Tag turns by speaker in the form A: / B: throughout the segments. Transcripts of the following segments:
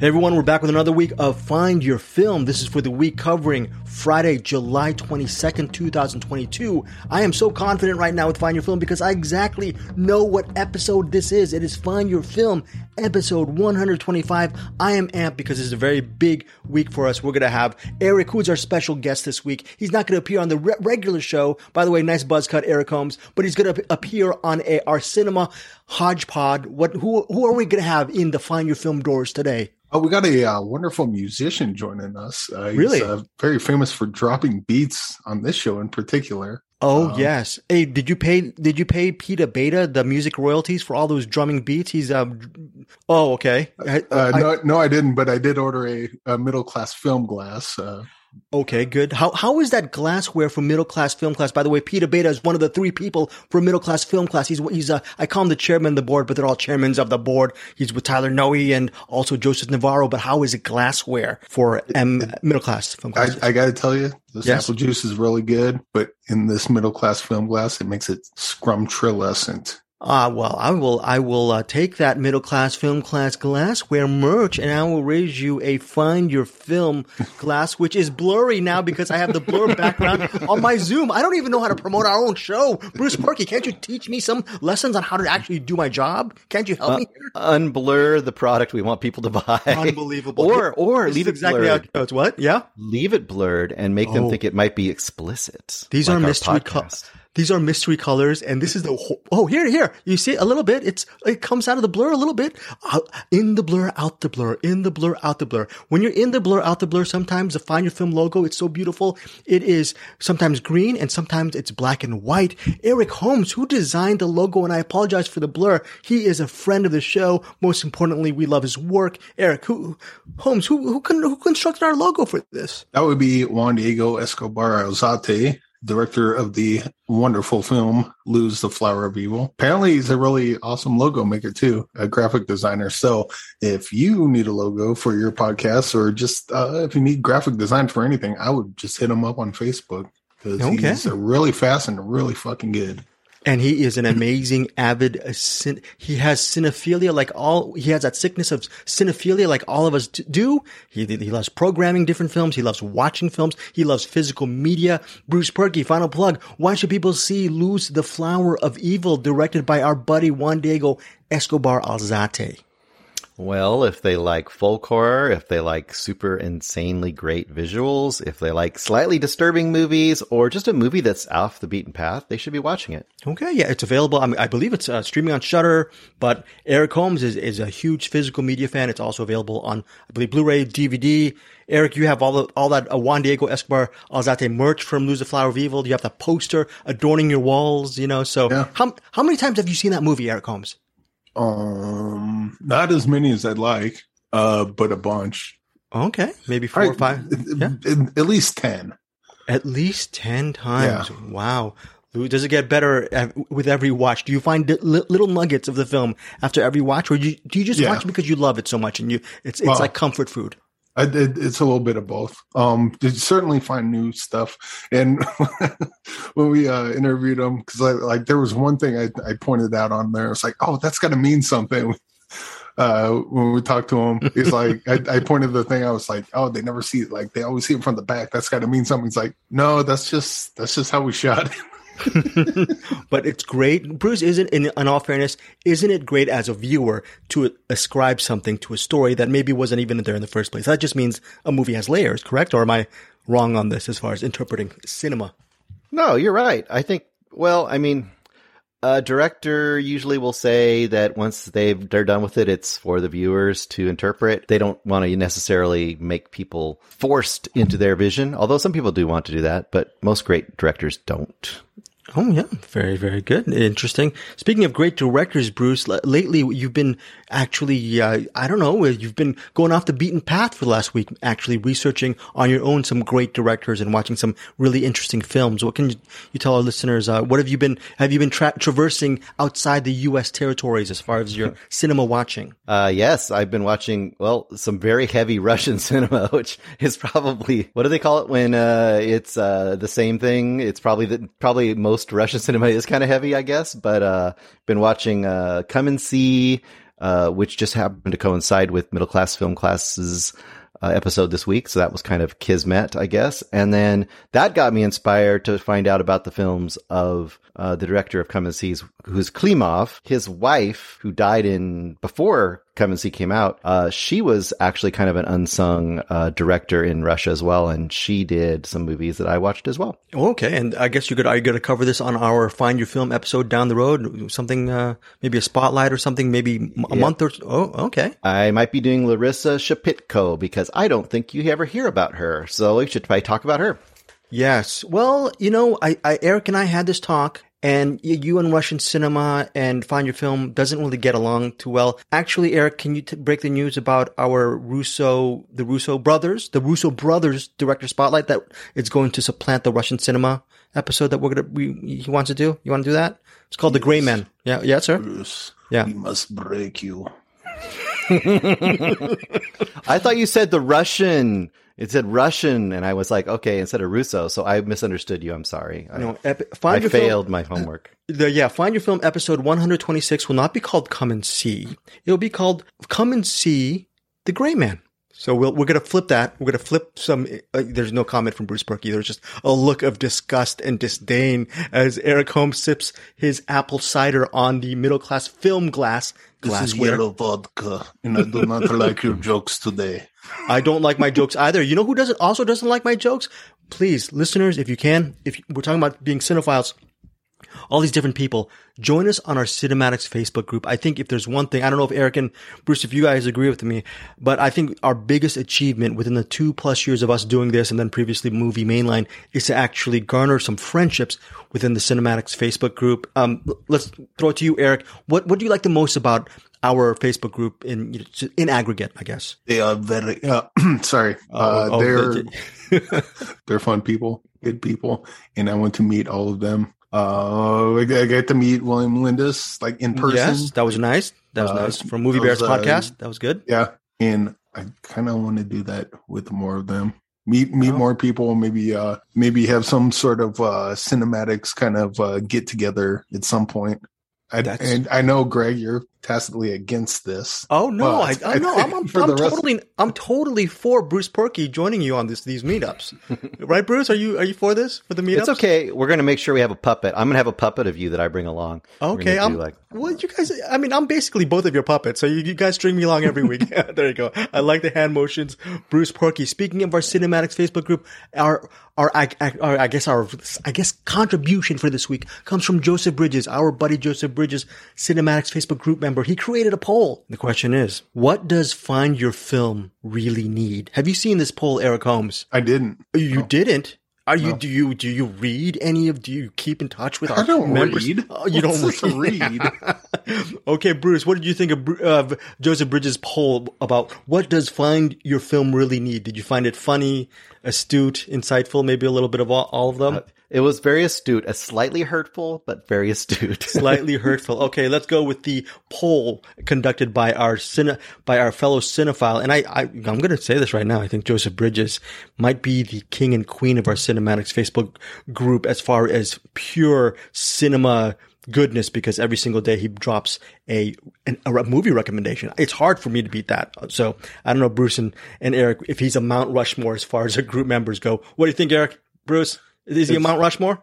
A: Hey everyone, we're back with another week of Find Your Film. This is for the week covering Friday, July 22nd, 2022. I am so confident right now with Find Your Film because I exactly know what episode this is. It is Find Your Film, episode 125. I am amped because this is a very big week for us. We're going to have Eric, who's our special guest this week. He's not going to appear on the re- regular show. By the way, nice buzz cut, Eric Holmes, but he's going to appear on a, our cinema hodgepod. What, who, who are we going to have in the Find Your Film doors today?
B: Oh, we got a uh, wonderful musician joining us. Uh, he's,
A: Really?
B: uh, very famous for dropping beats on this show in particular.
A: Oh
B: Um,
A: yes. Hey, did you pay? Did you pay Peter Beta the music royalties for all those drumming beats? He's um. Oh, okay. I-
B: Uh,
A: I-
B: no, no, I didn't, but I did order a, a middle class film glass.
A: Okay, good. How how is that glassware for middle class film class? By the way, Peter Beta is one of the three people for middle class film class. He's he's uh, I call him the chairman of the board, but they're all chairmen of the board. He's with Tyler Noe and also Joseph Navarro. But how is it glassware for M middle class film class?
B: I got to tell you, this
A: Yes.
B: apple juice is really good, but in this middle class film glass, it makes it scrumtrilescent.
A: Ah, well, I will, I will uh, take that middle class film class glassware merch and I will raise you a find your film glass, which is blurry now because I have the blur background on my Zoom. I don't even know how to promote our own show. Bruce Purkey, can't you teach me some lessons on how to actually do my job? Can't you help me here?
C: unblur the product we want people to buy.
A: Unbelievable.
C: Or or
A: This
C: leave it
A: exactly
C: blurred.
A: how it goes. What? Yeah?
C: Leave it blurred and make
A: Oh.
C: them think it might be explicit.
A: These
C: like
A: are mystery co-. These are mystery colors, and this is the oh here here you see a little bit. It's it comes out of the blur a little bit. Out, in the blur, out the blur, in the blur, out the blur. When you're in the blur, out the blur, sometimes the Find Your Film logo it's so beautiful. It is sometimes green and sometimes it's black and white. Eric Holmes, who designed the logo, and I apologize for the blur. He is a friend of the show. Most importantly, we love his work. Eric, who Holmes, who who, who constructed our logo for this?
B: That would be Juan Diego Escobar Alzate, director of the wonderful film Luz: the Flower of Evil. Apparently, he's a really awesome logo maker too, a graphic designer. So, if you need a logo for your podcast or just uh, if you need graphic design for anything, I would just hit him up on Facebook because
A: Okay.
B: he's really fast and really fucking good.
A: And he is an amazing avid uh, cin- he has cinephilia like all he has that sickness of cinephilia like all of us do. He, he loves programming different films. He loves watching films. He loves physical media. Bruce Purkey final plug. Why should people see Luz: the flower of evil directed by our buddy juan diego escobar alzate
C: Well, if they like folk horror, if they like super insanely great visuals, if they like slightly disturbing movies, or just a movie that's off the beaten path, they should be watching it.
A: Okay, yeah, it's available. I, mean, I believe it's uh, streaming on Shudder. But Eric Holmes is, is a huge physical media fan. It's also available on, I believe, Blu-ray, DVD. Eric, you have all the, all that uh, Juan Diego Escobar Alzate merch from Luz: the Flower of Evil. You have the poster adorning your walls. You know, so
B: Yeah.
A: how how many times have you seen that movie, Eric Holmes?
B: Um, not as many as I'd like, uh, but a bunch.
A: Okay, maybe four or five. Yeah.
B: At- least ten.
A: At least 10 times. Wow. Does it get better with every watch? Do you find little nuggets of the film after every watch, or do you, do you just
B: Yeah.
A: watch because you love it so much and you it's it's
B: Well-
A: like comfort food?
B: I did. It's a little bit of both. Um, did certainly find new stuff, and when we uh, interviewed him, because like there was one thing I, I pointed out on there. It's like, oh, that's got to mean something. Uh, when we talked to him, he's like, I, I pointed the thing. I was like, oh, they never see it. Like they always see it from the back. That's got to mean something. He's like, no, that's just that's just how we shot it.
A: but it's great. Bruce isn't, in, in all fairness, isn't it great as a viewer to ascribe something to a story that maybe wasn't even there in the first place? That just means a movie has layers, correct? Or am I wrong on this as far as interpreting cinema?
C: No, you're right. I think. Well, I mean, a director usually will say that once they've they're done with it, it's for the viewers to interpret. They don't want to necessarily make people forced into their vision, although some people do want to do that, but most great directors don't.
A: Oh yeah, very very good, interesting. Speaking of great directors, Bruce, l- lately you've been actually uh, I don't know you've been going off the beaten path for the last week, actually researching on your own some great directors and watching some really interesting films. What can you, you tell our listeners? Uh, what have you been have you been tra- traversing outside the U.S. territories as far as your cinema watching?
C: Uh, yes, I've been watching, well, some very heavy Russian cinema, which is probably, what do they call it when, uh, it's, uh, the same thing? It's probably the, probably most Russian cinema is kind of heavy, I guess, but, uh, been watching, uh, Come and See, uh, which just happened to coincide with middle class film classes uh, episode this week. So that was kind of kismet, I guess. And then that got me inspired to find out about the films of uh, the director of Come and See's, who's Klimov. His wife, who died in before And See came out, uh, she was actually kind of an unsung uh, director in Russia as well, and she did some movies that I watched as well.
A: Okay, and I guess you could are you going to cover this on our Find Your Film episode down the road? Something, uh, maybe a spotlight or something, maybe a
C: Yeah.
A: month or so. Oh, okay.
C: I might be doing Larisa Shepitko because I don't think you ever hear about her, so we should probably talk about her.
A: Yes. Well, you know, I, I Eric and I had this talk, and you and Russian cinema and Find Your Film doesn't really get along too well. Actually, Eric, can you t- break the news about our Russo, the Russo brothers, the Russo brothers director spotlight that it's going to supplant the Russian cinema episode that we're gonna we he wants to do? You want to do that? It's called The Gray Men. Yeah, yeah, sir.
B: Bruce,
A: Yeah.
B: we must break you.
C: I thought you said the Russian. It said Russian, and I was like, okay, instead of Russo. So I misunderstood you. I'm sorry. I,
A: No, epi-
C: I
A: Find Your Film-
C: failed my homework.
A: the yeah, Find Your Film episode 126 will not be called Come and See. It'll be called Come and See the Gray Man. So we'll, we're going to flip that. We're going to flip some. Uh, there's no comment from Bruce Purkey. There's just a look of disgust and disdain as Eric Holmes sips his apple cider on the middle class film glass
B: This is
A: glassware.
B: yellow vodka, and I do not like your jokes today.
A: I don't like my jokes either. You know who doesn't also doesn't like my jokes? Please, listeners, if you can, if we're talking about being cinephiles, all these different people, join us on our CinemAddicts Facebook group. I think if there's one thing, I don't know if Eric and Bruce, if you guys agree with me, but I think our biggest achievement within the two plus years of us doing this and then previously movie mainline is to actually garner some friendships within the CinemAddicts Facebook group. Um, let's throw it to you, Eric. What, what do you like the most about our Facebook group in, you know, in aggregate, I guess?
B: They are very uh, sorry. Uh,
A: Oh, oh,
B: they're they're fun people, good people, and I want to meet all of them. Uh, I get to meet William Lindis like in person.
A: Yes, that was nice. That was
B: Uh,
A: nice from Movie Bears
B: was, uh,
A: podcast. That was good.
B: Yeah, and I kind of want to do that with more of them. Meet meet
A: Oh.
B: more people. Maybe uh maybe have some sort of uh CinemAddicts kind of uh, get together at some point. I, and I know Greg, you're tacitly against this.
A: Oh no, I, I
B: I
A: no, I'm, I'm, I'm
B: the rest-
A: totally, I'm totally for Bruce Purkey joining you on this these meetups, right, Bruce? Are you are you for this for the meetups?
C: It's okay. We're going to make sure we have a puppet. I'm going to have a puppet of you that I bring along.
A: Okay, I'm.
C: like
A: well, you guys. I mean, I'm basically both of your puppets, so you, you guys string me along every week. There you go. I like the hand motions. Bruce Purkey. Speaking of our CinemAddicts Facebook group, our our, I, I- our I guess our I guess contribution for this week comes from Joseph Bridges, our buddy Joseph Bridges, CinemAddicts Facebook group member. He created a poll. The question is, what does Find Your Film really need? Have you seen this poll, Eric Holmes?
B: I didn't.
A: You didn't. Are you?
B: No.
A: Do you? Do you read any of? Do you keep in touch with our
B: I don't
A: members?
B: read.
A: Oh, you
B: What's
A: don't
B: this read.
A: okay, Bruce, what did you think of, of Joseph Bridges' poll about what does find your film really need? Did you find it funny, astute, insightful, maybe a little bit of all, all of them?
C: It was very astute, a slightly hurtful, but very astute.
A: Slightly hurtful. Okay, let's go with the poll conducted by our cine, by our fellow cinephile. And I, I I'm going to say this right now. I think Joseph Bridges might be the king and queen of our CinemAddicts Facebook group as far as pure cinema goodness because every single day he drops a, an, a movie recommendation. It's hard for me to beat that. So I don't know, Bruce and, and Eric, if he's a Mount Rushmore as far as our group members go. What do you think, Eric? Bruce? Is he a Mount Rushmore?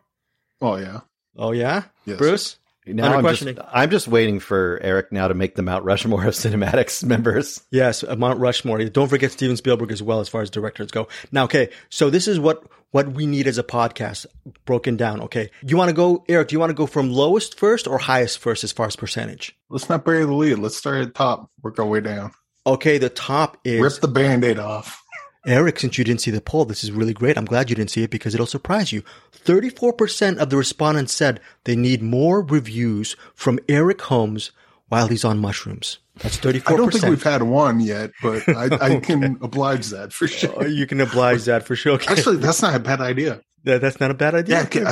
B: Oh yeah.
A: Oh yeah?
B: Yes.
A: Bruce?
C: now
A: Under
C: I'm just. I'm just waiting for Eric now to make the Mount Rushmore of CinemAddicts members.
A: Yes, Mount Rushmore. Don't forget Steven Spielberg as well as far as directors go. Now, okay, so this is what what we need as a podcast broken down. Okay, you want to go, Eric? Do you want to go from lowest first or highest first as far as percentage?
B: Let's not bury the lead. Let's start at the top. Work our way down.
A: Okay, the top is
B: Rip the band-aid off.
A: Eric. Since you didn't see the poll, this is really great. I'm glad you didn't see it because it'll surprise you. Thirty-four percent of the respondents said they need more reviews from Eric Holmes while he's on mushrooms. That's
B: 34%.
A: I
B: don't think we've had one yet, but I, I can oblige that for sure.
A: You can oblige that for sure. Okay.
B: Actually, that's not a bad idea.
A: That, that's not a bad idea.
B: Yeah.
A: Okay,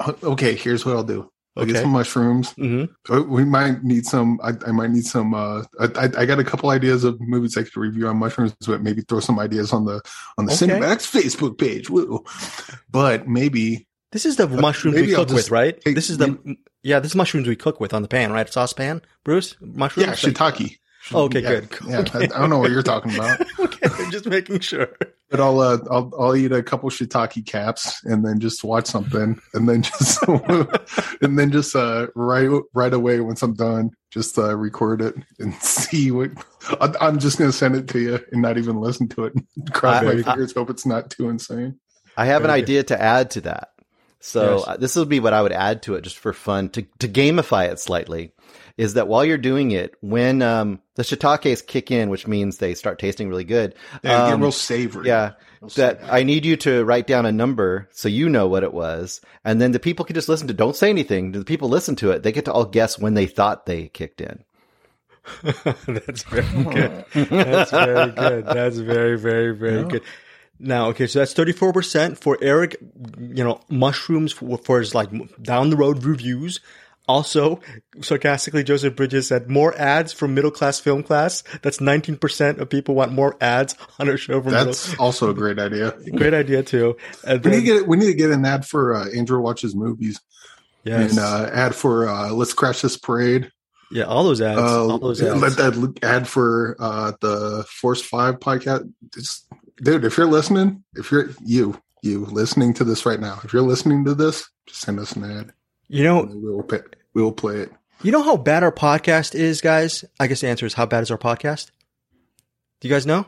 B: I- uh, okay. Here's what I'll do. I'll
A: Okay.
B: get some mushrooms.
A: hmm
B: Uh, We might need some. I, I might need some. Uh, I, I- got a couple ideas of movies I could review on mushrooms, but maybe throw some ideas on the on the
A: Okay.
B: CinemAddicts Facebook page. Woo. But maybe
A: This is the mushrooms we
B: I'll
A: cook with, right?
B: take-
A: This is the yeah, this is mushrooms we cook with on the pan, right? Saucepan, Bruce. Mushrooms.
B: yeah, shiitake.
A: Okay,
B: Yeah,
A: good.
B: Yeah, I, I don't know what you're talking about.
A: okay, just making sure.
B: But I'll uh, I'll I'll eat a couple shiitake caps and then just watch something and then just and then just uh right right away once I'm done just uh record it and see what I, I'm just gonna send it to you and not even listen to it.
C: I-
B: my fingers, hope it's not too insane.
C: I have an idea to add to that. So
A: Yes.
C: uh, this would be what I would add to it just for fun to, to gamify it slightly is that while you're doing it, when um, the shiitakes kick in, which means they start tasting really good.
B: Yeah,
C: um,
B: get real savory.
C: yeah,
B: Real
C: that
B: savory.
C: I need you to write down a number so you know what it was. And then the people can just listen to Don't say anything. The people listen to it. They get to all guess when they thought they kicked in.
A: That's very good. That's very good. That's very, very, very good. Now, okay, so that's 34% for Eric, you know, mushrooms for, for his like down the road reviews. Also, sarcastically, Joseph Bridges said more ads from middle class film class. That's 19% of people want more ads on our show from
B: That's
A: middle.
B: also a great idea.
A: Great idea too. And
B: We need to get we need to get an ad for uh, Andrew watches movies
A: yes.
B: and uh, ad for uh, Let's Crash This Parade.
A: yeah, all those ads.
B: Uh,
A: all those ads.
B: let that ad for uh, the Force Five podcast. It's, dude, if you're listening, if you're you you listening to this right now, if you're listening to this, just send us an ad.
A: you know,
B: we will pay, we will play it.
A: You know how bad our podcast is, guys? I guess the answer is how bad is our podcast? Do you guys know?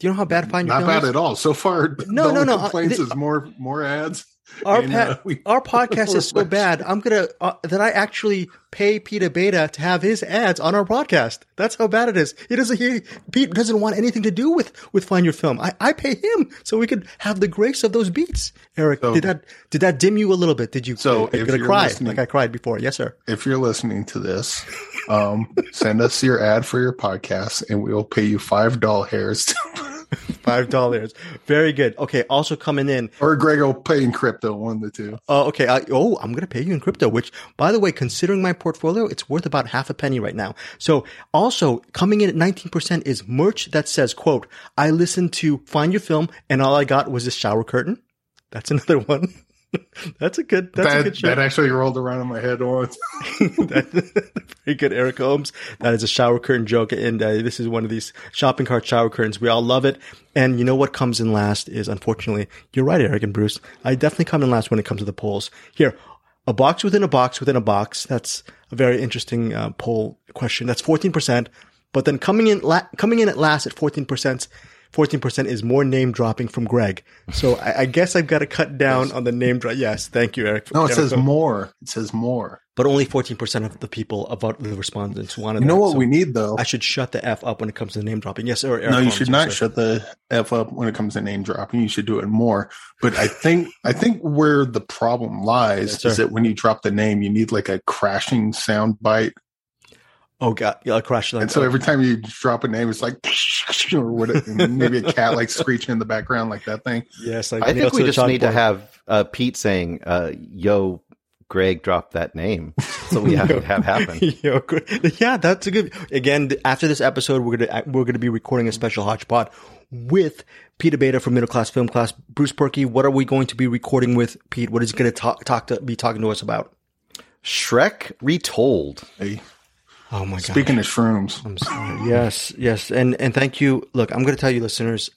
A: Do you know how bad Find Your
B: Not
A: Film
B: bad
A: is?
B: at all. So far,
A: No,
B: the
A: no, no, uh,
B: Complaints
A: th-
B: is more more ads.
A: Our
B: And,
A: pa-
B: uh, we-
A: our podcast is so bad. I'm gonna uh, that I actually pay Peter Beta to have his ads on our podcast. That's how bad it is. He doesn't. He Pete doesn't want anything to do with with Find Your Film. I, I pay him so we could have the grace of those beats. Eric,
B: So-
A: did that did that dim you a little bit? Did you?
B: So
A: are you
B: if
A: gonna cry like I cried before? Yes, sir.
B: If you're listening to this, um, send us your ad for your podcast, and we will pay you five doll hairs. To,
A: Five dollars. Very good. Okay. Also coming in.
B: or Greg will pay in crypto. One of the two.
A: Oh, okay. I, oh, I'm going to pay you in crypto, which, by the way, considering my portfolio, it's worth about half a penny right now. So also coming in at 19% is merch that says, quote, I listened to Find Your Film and all I got was a shower curtain. That's another one. that's a good, that's a
B: that,
A: good show.
B: that actually rolled around in my head once.
A: That- very good, Eric Holmes. That is a shower curtain joke, and uh, this is one of these shopping cart shower curtains. We all love it. And you know what comes in last is, unfortunately, you're right, Eric and Bruce. I definitely come in last when it comes to the polls. Here, a box within a box within a box. That's a very interesting uh, poll question. That's 14%. But then coming in, la- coming in at last at 14%. 14% is more name dropping from Greg. So I, I guess I've got to cut down on the name drop. Yes. Thank you, Eric.
B: No, it
A: Eric,
B: says more. It says more.
A: but only 14% of the people about the respondents wanted
B: You know
A: that.
B: what
A: So
B: we need though?
A: I should shut the F up when it comes to name dropping. Yes, or Eric
B: no, you should not
A: sir.
B: shut the f up when it comes to name dropping. You should do it more. But I think I think where the problem lies
A: Yes,
B: is that when you drop the name, you need like a crashing sound bite.
A: Oh, God. Yeah, I'll crash. Like,
B: And so every time you drop a name, it's like or what? and Maybe a cat like screeching in the background, like that thing.
A: yes, like
C: I think we just need to have uh, Pete saying, uh, "Yo, Greg, drop that name," so we have to have happen.
A: Yo, yeah, that's a good. Again, after this episode, we're gonna we're gonna be recording a special hodgepod with Peter Beta from Middle Class Film Class. Bruce Purkey, what are we going to be recording with Pete? What is he going to talk talk to be talking to us about?
C: Shrek retold.
B: Hey,
A: Oh my god!
B: speaking of shrooms,
A: I'm sorry. Uh, yes, yes, and and thank you. Look, I'm going to tell you, listeners,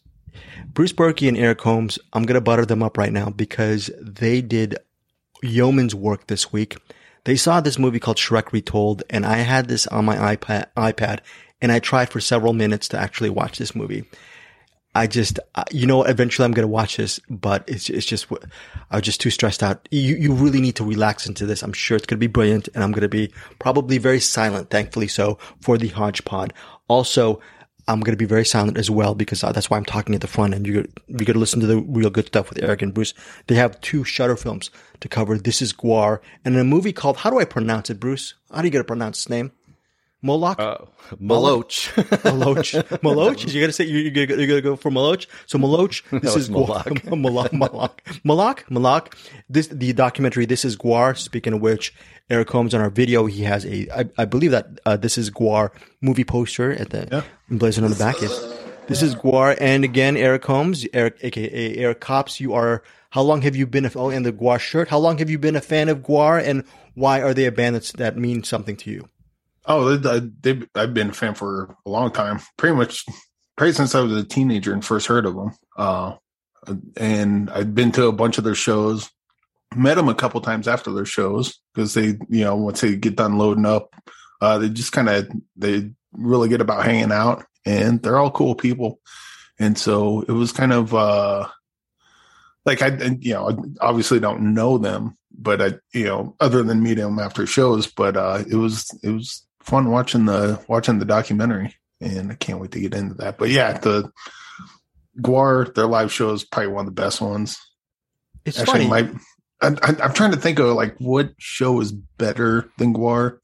A: Bruce Purkey and Eric Holmes. I'm going to butter them up right now because they did yeoman's work this week. They saw this movie called Shrek Retold, and I had this on my iPad, iPad, and I tried for several minutes to actually watch this movie. I just, you know, eventually I'm going to watch this, but it's, it's just, I was just too stressed out. You, you really need to relax into this. I'm sure it's going to be brilliant and I'm going to be probably very silent, thankfully so, for the Hodgepod. Also, I'm going to be very silent as well because uh, that's why I'm talking at the front and you're, you're going to listen to the real good stuff with Eric and Bruce. They have two Shudder films to cover. This is GWAR and a movie called, how do I pronounce it, Bruce? How do you get to pronounce his name? Moloch?
C: Oh, Maloch.
A: Maloch. Maloch? Is you gonna say you're, you're, gonna, you're gonna go for Maloch? So Maloch, this
C: it's
A: is GWAR. Malak. Malak. Malak. Malak. This the documentary. This is GWAR. Speaking of which, Eric Holmes on our video, he has a. I, I believe that uh, this is GWAR movie poster at the emblazoned on the back. Yes. This is GWAR, and again, Eric Holmes, Eric, aka Eric Cops. You are. How long have you been? A, oh, and the GWAR shirt. How long have you been a fan of GWAR, and why are they a band that's, that means something to you?
B: Oh, they, they, I've been a fan for a long time. Pretty much, pretty since I was a teenager and first heard of them. Uh, and I've been to a bunch of their shows. Met them a couple times after their shows because they, you know, once they get done loading up, uh, they just kind of they really get about hanging out, and they're all cool people. And so it was kind of uh, like I, you know, I obviously don't know them, but I, you know, other than meeting them after shows, but uh, it was it was fun watching the watching the documentary, and I can't wait to get into that. But yeah, the GWAR, their live show is probably one of the best ones.
A: It's Actually, funny. My,
B: I'm, I'm trying to think of like what show is better than GWAR,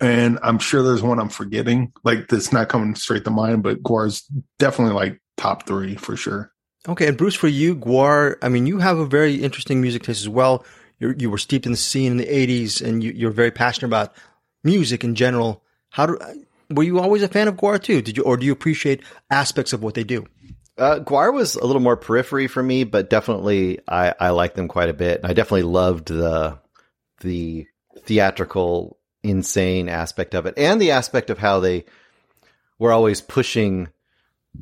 B: and I'm sure there's one I'm forgetting. Like that's not coming straight to mind, but GWAR's definitely like top three for sure.
A: Okay, and Bruce, for you, GWAR, I mean, you have a very interesting music taste as well. you you were steeped in the scene in the '80s, and you, you're very passionate about music in general. How do were you always a fan of GWAR too? Did you, or do you appreciate aspects of what they do?
C: Uh, GWAR was a little more periphery for me, but definitely I, I like them quite a bit. And I definitely loved the the theatrical, insane aspect of it, and the aspect of how they were always pushing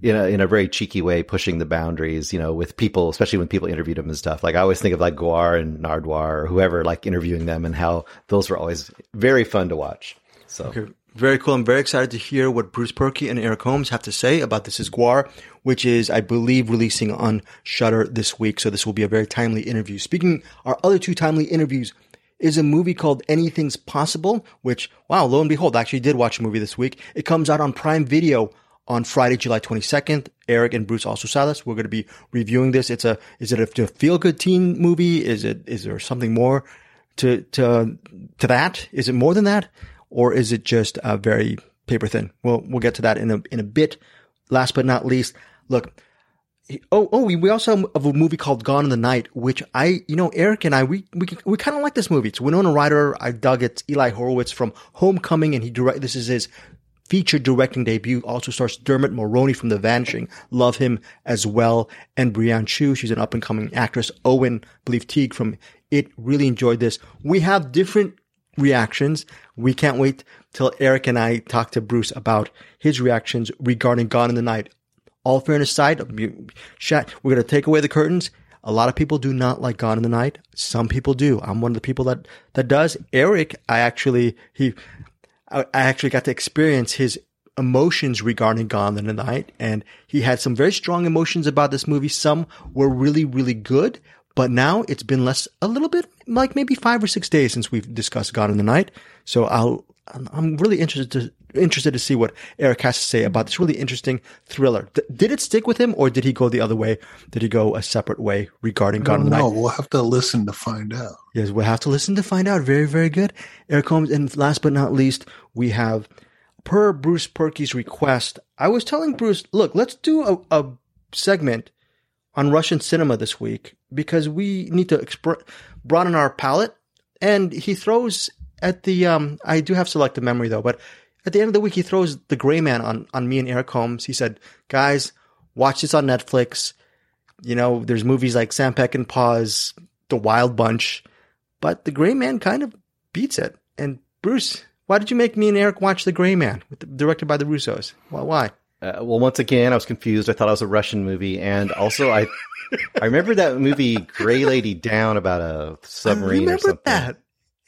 C: in a in a very cheeky way, pushing the boundaries. You know, with people, especially when people interviewed him and stuff. Like I always think of like GWAR and Nardwuar or whoever, like interviewing them, and how those were always very fun to watch. So.
A: Okay. Very cool. I'm very excited to hear what Bruce Purkey and Eric Holmes have to say about This Is GWAR, which is, I believe, releasing on Shudder this week. So this will be a very timely interview. Speaking, our other two timely interviews is a movie called Anything's Possible, which, wow, lo and behold, I actually did watch a movie this week. It comes out on Prime Video on Friday, July 22nd. Eric and Bruce also this. We're going to be reviewing this. It's a, is it a, a feel good teen movie? Is it, is there something more to, to, to that? Is it more than that? or is it just a very paper thin? Well, we'll get to that in a in a bit. Last but not least, look. Oh, oh, we also have a movie called Gone in the Night, which I, you know, Eric and I, we, we, we kind of like this movie. It's Winona Ryder. I dug it. Eli Horowitz from Homecoming, and he direct, this is his feature directing debut. Also stars Dermot Mulroney from The Vanishing. Love him as well. And Brianne Tju, She's an up and coming actress. Owen, I believe Teague from It. Really enjoyed this. We have different reactions. We can't wait till Eric and I talk to Bruce about his reactions regarding Gone in the Night. All fairness aside, we're going to take away the curtains. A lot of people do not like Gone in the Night. Some people do. I'm one of the people that, that does. Eric, I actually, he, I actually got to experience his emotions regarding Gone in the Night, and he had some very strong emotions about this movie. Some were really, really good, but now it's been less, a little bit, like maybe five or six days since we've discussed Gone in the Night. So I'll, I'm really interested to, interested to see what Eric has to say about this really interesting thriller. D- did it stick with him or did he go the other way? Did he go a separate way regarding Gone in the Night?
B: No, we'll have to listen to find out.
A: Yes, we'll have to listen to find out. Very, very good. Eric Holmes. And last but not least, we have per Bruce Perky's request. I was telling Bruce, look, let's do a, a segment on Russian cinema this week because we need to exp- broaden our palette. And he throws at the, um, I do have selective memory though, but at the end of the week, he throws the gray man on, on me and Eric Holmes. He said, guys, watch this on Netflix. You know, there's movies like Sam Peckinpah's The Wild Bunch, but the gray man kind of beats it. And Bruce, why did you make me and Eric watch The Gray Man, directed by the Russos? Well, why?
C: Uh, well, once again, I was confused. I thought it was a Russian movie, and also I, I remember that movie Gray Lady Down about a submarine
A: I
C: or something.
A: That.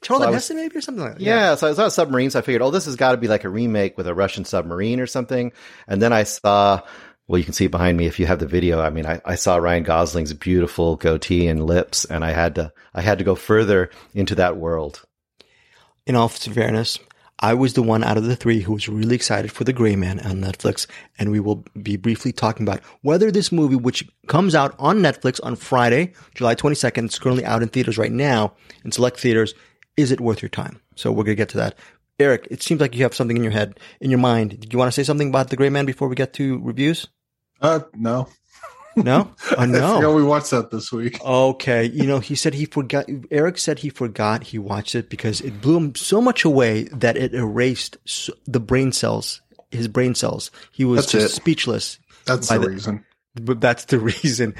A: Charlton so Heston, maybe or something like that.
C: Yeah, yeah so I saw a submarine, so I figured, oh, this has got to be like a remake with a Russian submarine or something. And then I saw, well, you can see behind me if you have the video. I mean, I, I saw Ryan Gosling's beautiful goatee and lips, and I had to, I had to go further into that world.
A: In all fairness, I was the one out of the three who was really excited for The Gray Man on Netflix, and we will be briefly talking about whether this movie, which comes out on Netflix on Friday, July 22nd, it's currently out in theaters right now, in select theaters, is it worth your time? So we're going to get to that. Eric, it seems like you have something in your head, in your mind. Did you want to say something about The Gray Man before we get to reviews?
B: Uh, no.
A: No, oh, no.
B: I we watched that this week.
A: Okay, you know, he said he forgot. Eric said he forgot he watched it because it blew him so much away that it erased the brain cells, his brain cells. He was That's just it. speechless.
B: That's the, the, reason.
A: But that's the reason.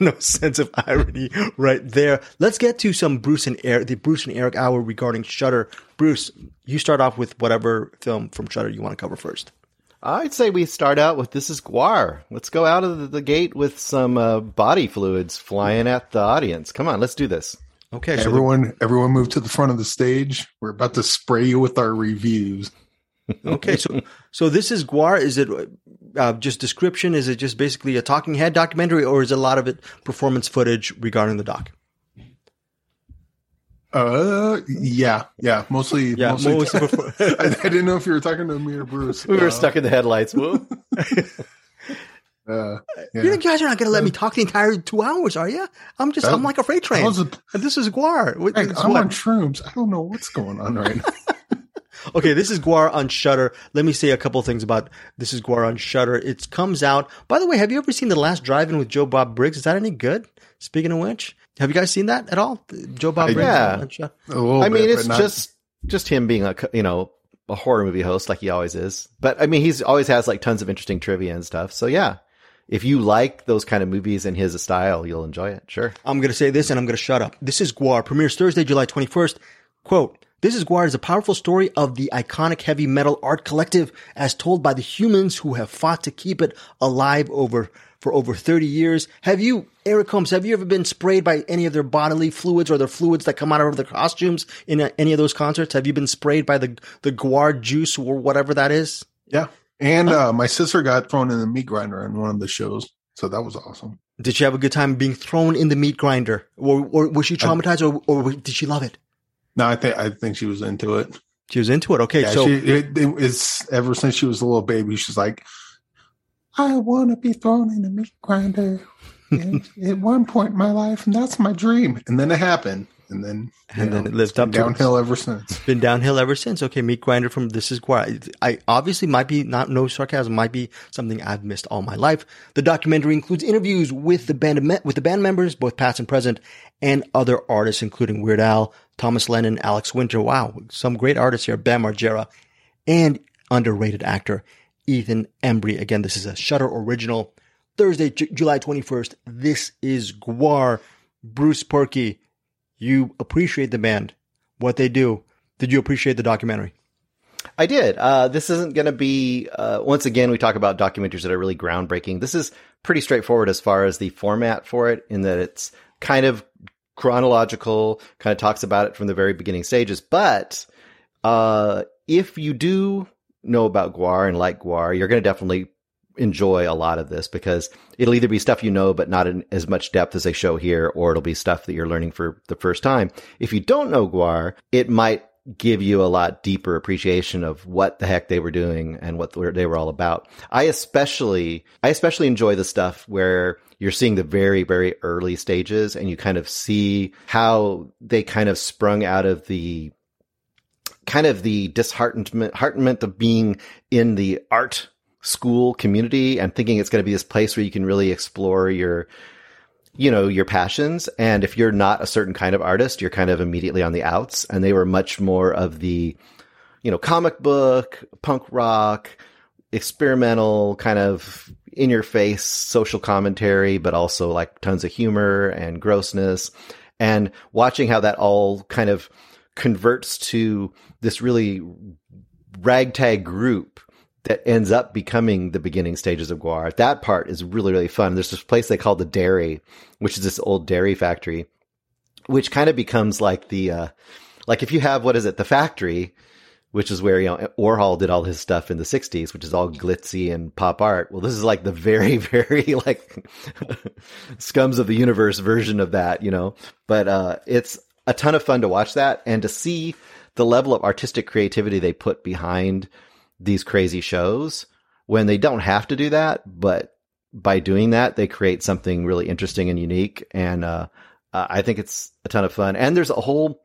A: no sense of irony right there. Let's get to some Bruce and Eric, the Bruce and Eric hour regarding Shudder. Bruce, you start off with whatever film from Shudder you want to cover first.
C: I'd say we start out with this is GWAR. Let's go out of the gate with some uh, body fluids flying at the audience. Come on, let's do this.
A: Okay, so
B: everyone, everyone, move to the front of the stage. We're about to spray you with our reviews.
A: okay, so so this is GWAR. Is it uh, just description? Is it just basically a talking head documentary, or is a lot of it performance footage regarding the doc?
B: Uh, yeah, yeah, mostly.
A: Yeah,
B: mostly.
A: mostly
B: I, I, didn't know if you were talking to me or Bruce.
C: We were
B: uh,
C: stuck in the headlights. Whoa.
B: Uh, yeah.
A: You guys are not going to let me talk the entire two hours, are you? I'm just,
B: That-
A: I'm like a freight train.
B: how's it-
A: And this is GWAR.
B: Hey, I'm
A: what?
B: on shrooms. I don't know what's going on right now.
A: Okay, this is GWAR on Shudder. Let me say a couple things about this is GWAR on Shudder. It comes out. By the way, have you ever seen the Last Drive-In with Joe Bob Briggs? Is that any good? Speaking of which, have you guys seen that at all? Joe Bob
B: I-
A: Briggs.
C: Yeah.
A: on Shudder?
C: I mean,
B: bit,
C: it's
B: not-
C: just just him being a you know a horror movie host like he always is. But I mean, he's always has like tons of interesting trivia and stuff. So yeah, if you like those kind of movies in his style, you'll enjoy it. Sure.
A: I'm going to say this and I'm going to shut up. This is GWAR. Premieres Thursday, July 21st. Quote, This is GWAR is a powerful story of the iconic heavy metal art collective as told by the humans who have fought to keep it alive over for over 30 years. Have you, Eric Holmes, have you ever been sprayed by any of their bodily fluids or their fluids that come out of their costumes in uh, any of those concerts? Have you been sprayed by the, the GWAR juice or whatever that is?
B: yeah. And uh, my sister got thrown in the meat grinder in one of the shows, so that was awesome.
A: Did she have a good time being thrown in the meat grinder? Or, or was she traumatized or, or did she love it?
B: No, I think I think she was into it.
A: She was into it. Okay.
B: Yeah,
A: so
B: she, it, it was ever since she was a little baby. She's like, I want to be thrown in a meat grinder at, one point in my life, and that's my dream. And then it happened, and then
A: And then it lived
B: it's
A: up it.
B: downhill ever since.
A: been downhill ever since. Okay, meat grinder from this is GWAR. I obviously might be not no sarcasm, might be something I've missed all my life. The documentary includes interviews with the band with the band members, both past and present, and other artists, including Weird Al, Thomas Lennon, Alex Winter. Wow, some great artists here. Bam Margera, and underrated actor Ethan Embry. Again, this is a Shudder original. Thursday, Ju- July twenty first. This is GWAR. Bruce Purkey. You appreciate the band, what they do. Did you appreciate the documentary?
C: I did. Uh, this isn't going to be, uh, once again, we talk about documentaries that are really groundbreaking. This is pretty straightforward as far as the format for it, in that it's kind of chronological, kind of talks about it from the very beginning stages. But uh, if you do know about GWAR and like GWAR, you're going to definitely enjoy a lot of this because it'll either be stuff you know, but not in as much depth as they show here, or it'll be stuff that you're learning for the first time. If you don't know GWAR, it might give you a lot deeper appreciation of what the heck they were doing and what they were all about. I especially, I especially enjoy the stuff where you're seeing the very, very early stages and you kind of see how they kind of sprung out of the kind of the disheartenment heartenment of being in the art school community and thinking it's going to be this place where you can really explore your you know your passions. And if you're not a certain kind of artist you're kind of immediately on the outs. And they were much more of the you know comic book punk rock experimental kind of in your face social commentary but also like tons of humor and grossness. And watching how that all kind of converts to this really ragtag group that ends up becoming the beginning stages of GWAR. That part is really, really fun. There's this place they call the Dairy, which is this old dairy factory, which kind of becomes like the, uh, like if you have, what is it, the factory, which is where, you know, Warhol did all his stuff in the 60s, which is all glitzy and pop art. Well, this is like the very, very like scums of the universe version of that, you know, but, uh, it's a ton of fun to watch that and to see the level of artistic creativity they put behind these crazy shows when they don't have to do that, but by doing that, they create something really interesting and unique. And, uh, uh, I think it's a ton of fun. And there's a whole,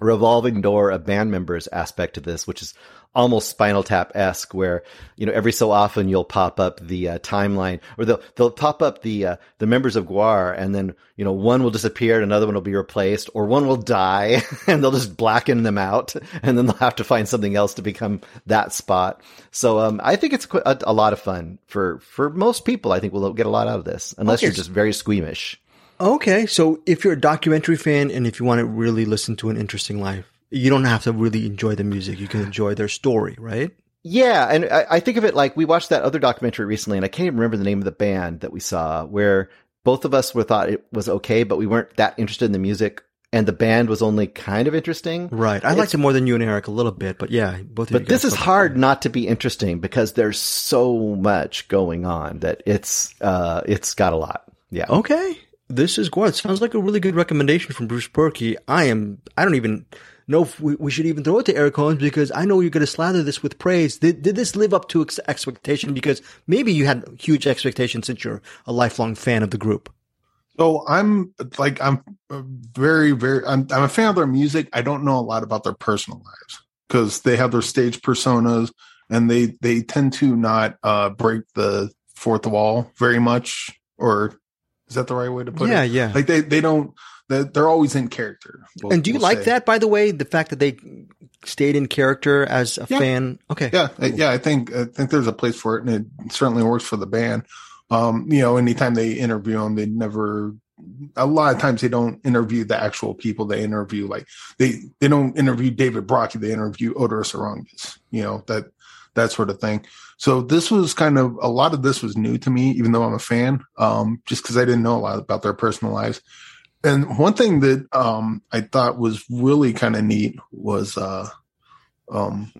C: revolving door of band members aspect to this, which is almost Spinal Tap esque, where you know every so often you'll pop up the uh, timeline, or they'll they'll pop up the uh, the members of GWAR, and then you know one will disappear, and another one will be replaced, or one will die, and they'll just blacken them out, and then they'll have to find something else to become that spot. So um, I think it's a, a, lot of fun for for most people. I think we'll get a lot out of this, unless okay. you're just very squeamish.
A: Okay, so if you're a documentary fan and if you want to really listen to an interesting life, you don't have to really enjoy the music. You can enjoy their story, right?
C: Yeah, and I, I, think of it like we watched that other documentary recently, and I can't even remember the name of the band that we saw, where both of us were thought it was okay, but we weren't that interested in the music, and the band was only kind of interesting.
A: Right, I it's, liked it more than you and Eric a little bit, but yeah, both.
C: but this is hard not to be interesting because there's so much going on that it's uh it's got a lot. Yeah.
A: Okay, this is good. Sounds like a really good recommendation from Bruce Purkey. I am. I don't even know if we, we should even throw it to Eric Holmes because I know you're going to slather this with praise. Did, did this live up to ex- expectation? Because maybe you had huge expectations since you're a lifelong fan of the group.
B: So I'm like I'm very very I'm I'm a fan of their music. I don't know a lot about their personal lives because they have their stage personas and they they tend to not uh break the fourth wall very much or is that the right way to put
A: yeah,
B: it?
A: Yeah, yeah.
B: Like they they don't they're, they're always in character.
A: We'll, and do you we'll like say. that, by the way, the fact that they stayed in character as a
B: yeah.
A: fan? Okay,
B: yeah, yeah. I think I think there's a place for it, and it certainly works for the band. Um, you know, anytime they interview them, they never. A lot of times they don't interview the actual people. They interview like they they don't interview David Brockie. They interview Oderus Urungus. You know that that sort of thing. So this was kind of a lot of this was new to me, even though I'm a fan, um, just because I didn't know a lot about their personal lives. And one thing that um, I thought was really kind of neat was uh, um,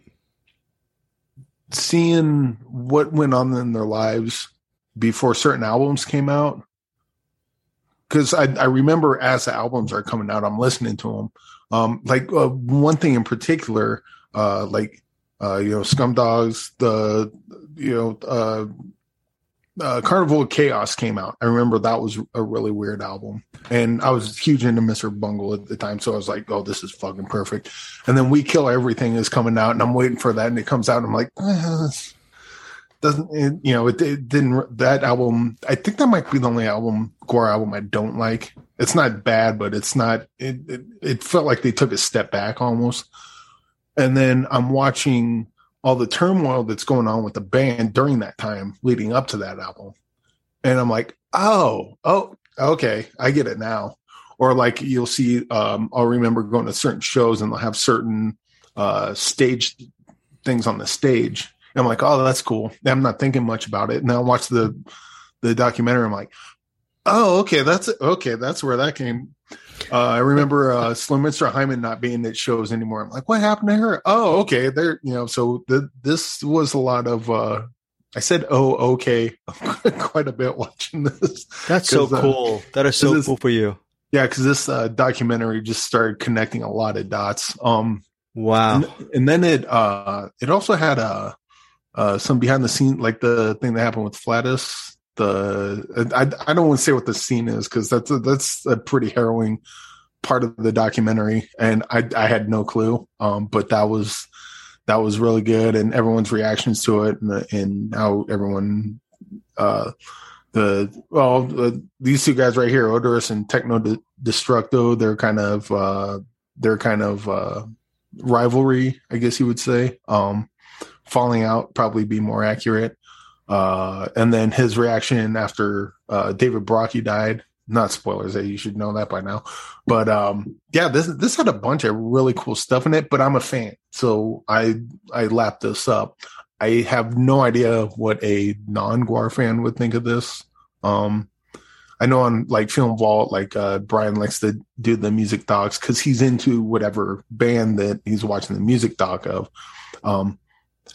B: seeing what went on in their lives before certain albums came out. Because I, I, remember as the albums are coming out, I'm listening to them. Um, like uh, one thing in particular, uh, like uh, you know, Scum Dogs, the you know, uh, uh, Carnival of Chaos came out. I remember that was a really weird album, and I was huge into Mr. Bungle at the time, so I was like, "Oh, this is fucking perfect." And then We Kill Everything is coming out, and I'm waiting for that, and it comes out, and I'm like, eh, doesn't it, you know? It, it, didn't. That album, I think that might be the only album gore album I don't like. It's not bad, but it's not. It it, it felt like they took a step back almost. And then I'm watching all the turmoil that's going on with the band during that time leading up to that album. And I'm like, oh, oh, okay, I get it now. Or like you'll see, um, I'll remember going to certain shows and they'll have certain uh, stage things on the stage. And I'm like, oh, that's cool. I'm not thinking much about it. And I watch the the documentary. I'm like, oh, okay, that's okay. That's where that came uh, I remember uh, Slymenstra Hymen not being at shows anymore. I'm like, what happened to her? Oh, okay. There, you know. So the, this was a lot of. Uh, I said, "Oh, okay," quite a bit watching this.
A: That's so uh, cool. that is so this, cool for you.
B: Yeah, because this uh, documentary just started connecting a lot of dots. Um,
A: wow.
B: And, and then it uh, it also had uh, uh, some behind the scene, like the thing that happened with Flatus the I, I don't want to say what the scene is because that's a, that's a pretty harrowing part of the documentary, and I I had no clue. Um, but that was that was really good, and everyone's reactions to it, and, and how everyone uh the well the, these two guys right here, Oderus and Techno Destructo, they're kind of uh they're kind of uh rivalry, I guess you would say. Um, falling out probably be more accurate. Uh, and then his reaction after uh, David Brockie died. Not spoilers, you should know that by now. But um, yeah, this this had a bunch of really cool stuff in it. But I'm a fan, so I I lapped this up. I have no idea what a non-GWAR fan would think of this. Um, I know on like Film Vault, like uh, Brian likes to do the music docs because he's into whatever band that he's watching the music doc of. Um,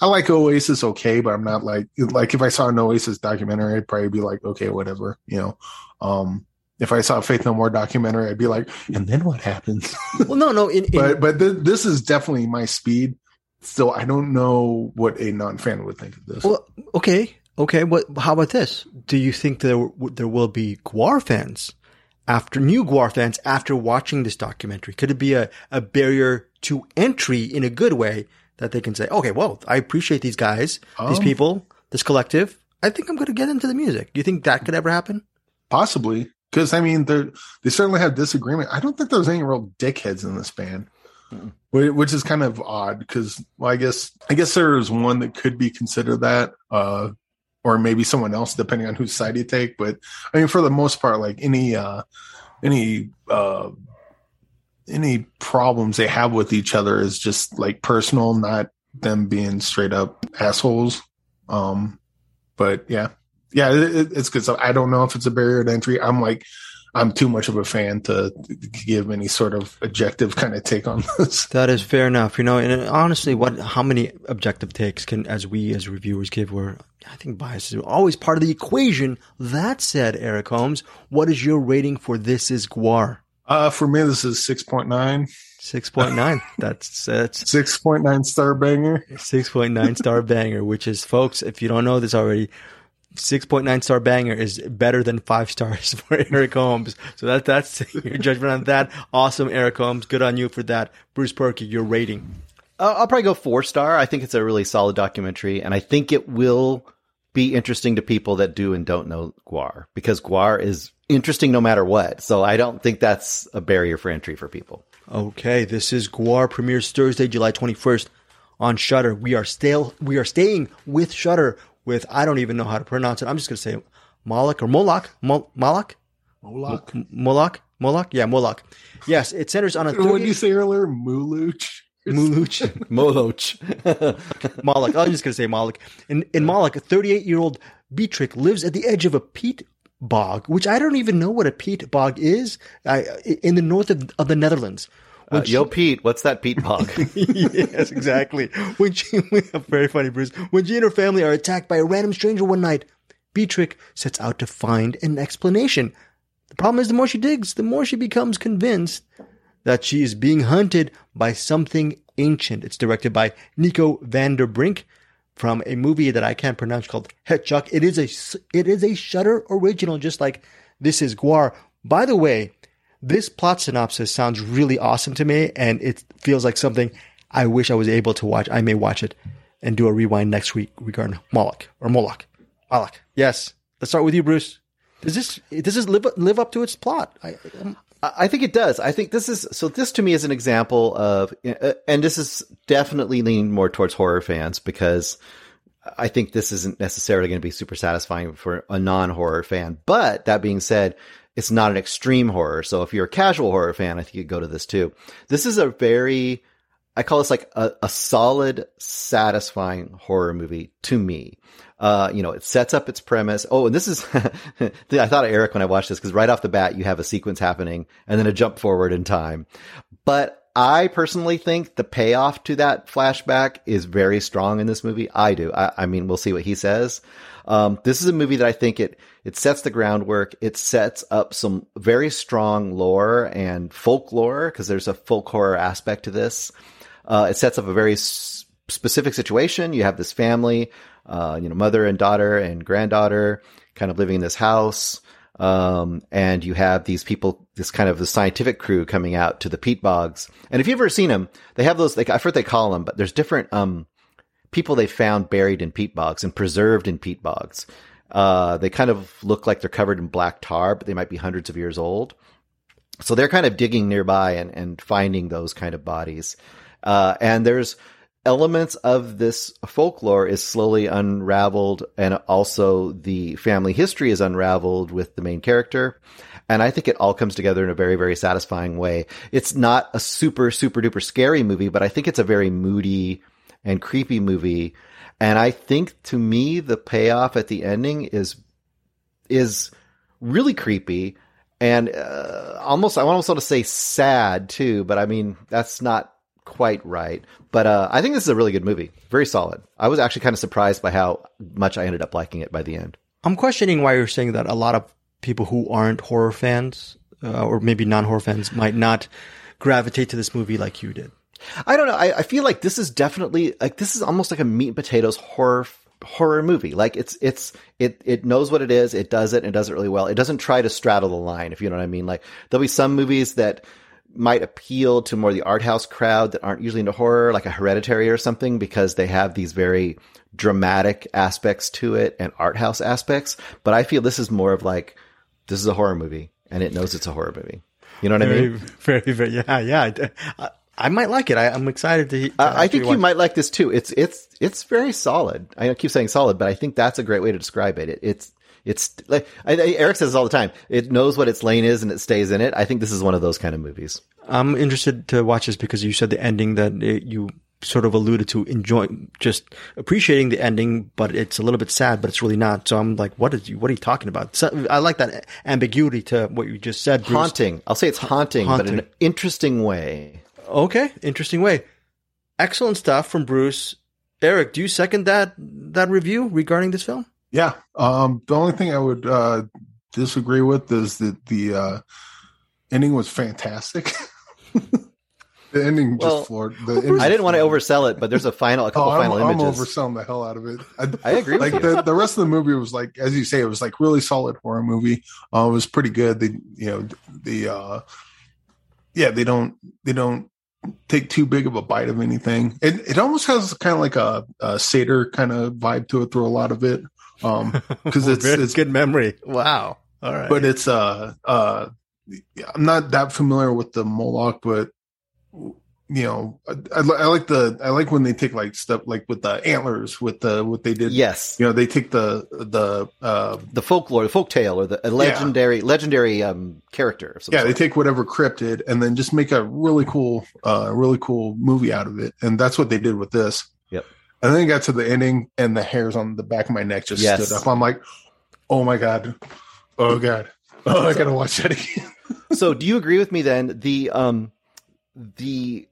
B: I like Oasis okay, but I'm not like like if I saw an Oasis documentary, I'd probably be like, okay, whatever, you know. Um if I saw a Faith No More documentary, I'd be like, and then what happens?
A: Well, no, no, in, in,
B: but but th- this is definitely my speed. So I don't know what a non-fan would think of this.
A: Well, okay, okay. What? How about this? Do you think there there will be GWAR fans after new Gwar fans after watching this documentary? Could it be a, a barrier to entry in a good way that they can say, okay, well, I appreciate these guys, these
B: Um,
A: people, this collective. I think I'm going to get into the music. Do you think that could ever happen?
B: Possibly. Because I mean, they they certainly have disagreement. I don't think there's any real dickheads in this band, Wh- which is kind of odd. Because well, I guess I guess there is one that could be considered that, uh, or maybe someone else, depending on whose side you take. But I mean, for the most part, like any uh, any uh, any problems they have with each other is just like personal, not them being straight up assholes. Um, but yeah, yeah, it, it- it's good stuff. I don't know if it's a barrier to entry. I'm like, I'm too much of a fan to give any sort of objective kind of take on this.
A: That is fair enough. You know, and honestly, what, how many objective takes can, as we as reviewers give, where I think bias is always part of the equation. That said, Eric Holmes, what is your rating for This Is GWAR?
B: Uh, for me, this is 6.9,
A: 6.9. That's, that's
B: 6.9 star banger.
A: 6.9 star banger, which is, folks, if you don't know this already, 6.9 star banger is better than five stars for Eric Holmes. So that, that's your judgment on that. Awesome, Eric Holmes. Good on you for that. Bruce Purkey, your rating.
C: Uh, I'll probably go four star. I think it's a really solid documentary, and I think it will be interesting to people that do and don't know GWAR because GWAR is interesting no matter what. So I don't think that's a barrier for entry for people.
A: Okay, this is GWAR premieres Thursday, July 21st on Shudder. We are still we are staying with Shudder with I don't even know how to pronounce it. I'm just going to say Moloch or Moloch, Mol- Moloch,
B: Moloch.
A: M- Moloch, Moloch. Yeah, Moloch. Yes, it centers on a
B: What did you say earlier? Muluch?
A: Muluch.
C: Moloch.
A: Moloch. I'm just going to say Moloch. In, in Moloch, a 38 year old Betriek lives at the edge of a peat bog, which I don't even know what a peat bog is, uh, in the north of, of the Netherlands.
C: Uh, Yo, Pete, what's that peat bog?
A: yes, exactly. When she, very funny, Bruce. When she and her family are attacked by a random stranger one night, Betriek sets out to find an explanation. The problem is, the more she digs, the more she becomes convinced that she is being hunted by something ancient. It's directed by Nico van den Brink from a movie that I can't pronounce called Hetchuck. It is a it is a Shudder original, just like this is GWAR. By the way, this plot synopsis sounds really awesome to me, and it feels like something I wish I was able to watch. I may watch it and do a rewind next week regarding Moloch or Moloch. Moloch. Yes. Let's start with you, Bruce. Does this does this live live up to its plot? I, um,
C: I think it does. I think this is so. This to me is an example of, uh, and this is definitely leaning more towards horror fans because I think this isn't necessarily going to be super satisfying for a non-horror fan. But that being said, it's not an extreme horror. So if you're a casual horror fan, I think you go to this too. This is a very, I call this like a, a solid, satisfying horror movie to me. Uh, you know, it sets up its premise. Oh, and this is, I thought of Eric when I watched this because right off the bat, you have a sequence happening and then a jump forward in time. But I personally think the payoff to that flashback is very strong in this movie. I do. I, I mean, we'll see what he says. Um, this is a movie that I think it, it sets the groundwork. It sets up some very strong lore and folklore because there's a folk horror aspect to this. Uh, it sets up a very s- specific situation. You have this family, uh, you know, mother and daughter and granddaughter kind of living in this house. Um, and you have these people, this kind of the scientific crew coming out to the peat bogs. And if you've ever seen them, they have those, like, I forget they call them, but there's different, um, people they found buried in peat bogs and preserved in peat bogs. Uh, they kind of look like they're covered in black tar, but they might be hundreds of years old. So they're kind of digging nearby and, and finding those kind of bodies. Uh, and there's elements of this folklore is slowly unraveled and also the family history is unraveled with the main character. And I think it all comes together in a very, very satisfying way. It's not a super, super duper scary movie, but I think it's a very moody and creepy movie. And I think to me, the payoff at the ending is, is really creepy and uh, almost, I almost want to say sad too, but I mean, that's not quite right. But uh, I think this is a really good movie. Very solid. I was actually kind of surprised by how much I ended up liking it by the end.
A: I'm questioning why you're saying that a lot of people who aren't horror fans uh, or maybe non-horror fans might not gravitate to this movie like you did.
C: I don't know. I, I feel like this is definitely like this is almost like a meat and potatoes horror horror movie. Like it's it's it it knows what it is. It does it and it does it really well. It doesn't try to straddle the line, if you know what I mean. Like there'll be some movies that might appeal to more the art house crowd that aren't usually into horror, like a Hereditary or something, because they have these very dramatic aspects to it and art house aspects. But I feel this is more of like this is a horror movie and it knows it's a horror movie. You know what
A: very,
C: I mean?
A: Very, very, yeah, yeah. I, I might like it. I, am excited to. to
C: uh, I think you might like this too. It's it's it's very solid. I keep saying solid, but I think that's a great way to describe it. it it's it's like I, Eric says all the time. It knows what its lane is and it stays in it. I think this is one of those kind of movies.
A: I'm interested to watch this because you said the ending that it, you sort of alluded to enjoying just appreciating the ending, but it's a little bit sad, but it's really not. So I'm like, what is you? What are you talking about? So, I like that ambiguity to what you just said. Bruce.
C: Haunting. I'll say it's haunting, haunting, but in an interesting way.
A: Okay, interesting way. Excellent stuff from Bruce. Eric, do you second that that review regarding this film?
B: Yeah. Um, the only thing I would uh, disagree with is that the uh, ending was fantastic. the ending
C: well,
B: just floored. The ending
C: I didn't want to oversell it, but there's a final, a couple
B: oh,
C: final
B: I'm,
C: images.
B: I'm overselling the hell out of it. I,
C: I agree.
B: Like the, the rest of the movie was like, as you say, it was like really solid horror movie. Uh, it was pretty good. They, you know, the, uh, yeah, they don't, they don't take too big of a bite of anything. It it almost has kind of like a, a satyr kind of vibe to it through a lot of it. Um, because it's
A: Very
B: it's
A: good memory. Wow. All right.
B: but it's uh uh I'm not that familiar with the Moloch, but you know, I, I, I like the I like when they take like stuff like with the antlers with the what they did.
C: yes,
B: You know, they take the the uh
C: the folklore, the folk tale, or the a legendary legendary um, character. Of some
B: yeah, they take whatever cryptid and then just make a really cool uh really cool movie out of it. And that's what they did with this.
C: Yep.
B: And then it got to the ending and the hairs on the back of my neck just
C: Yes.
B: stood up. I'm like, oh my God. Oh God. Oh, I gotta watch that again.
C: so do you agree with me then the um the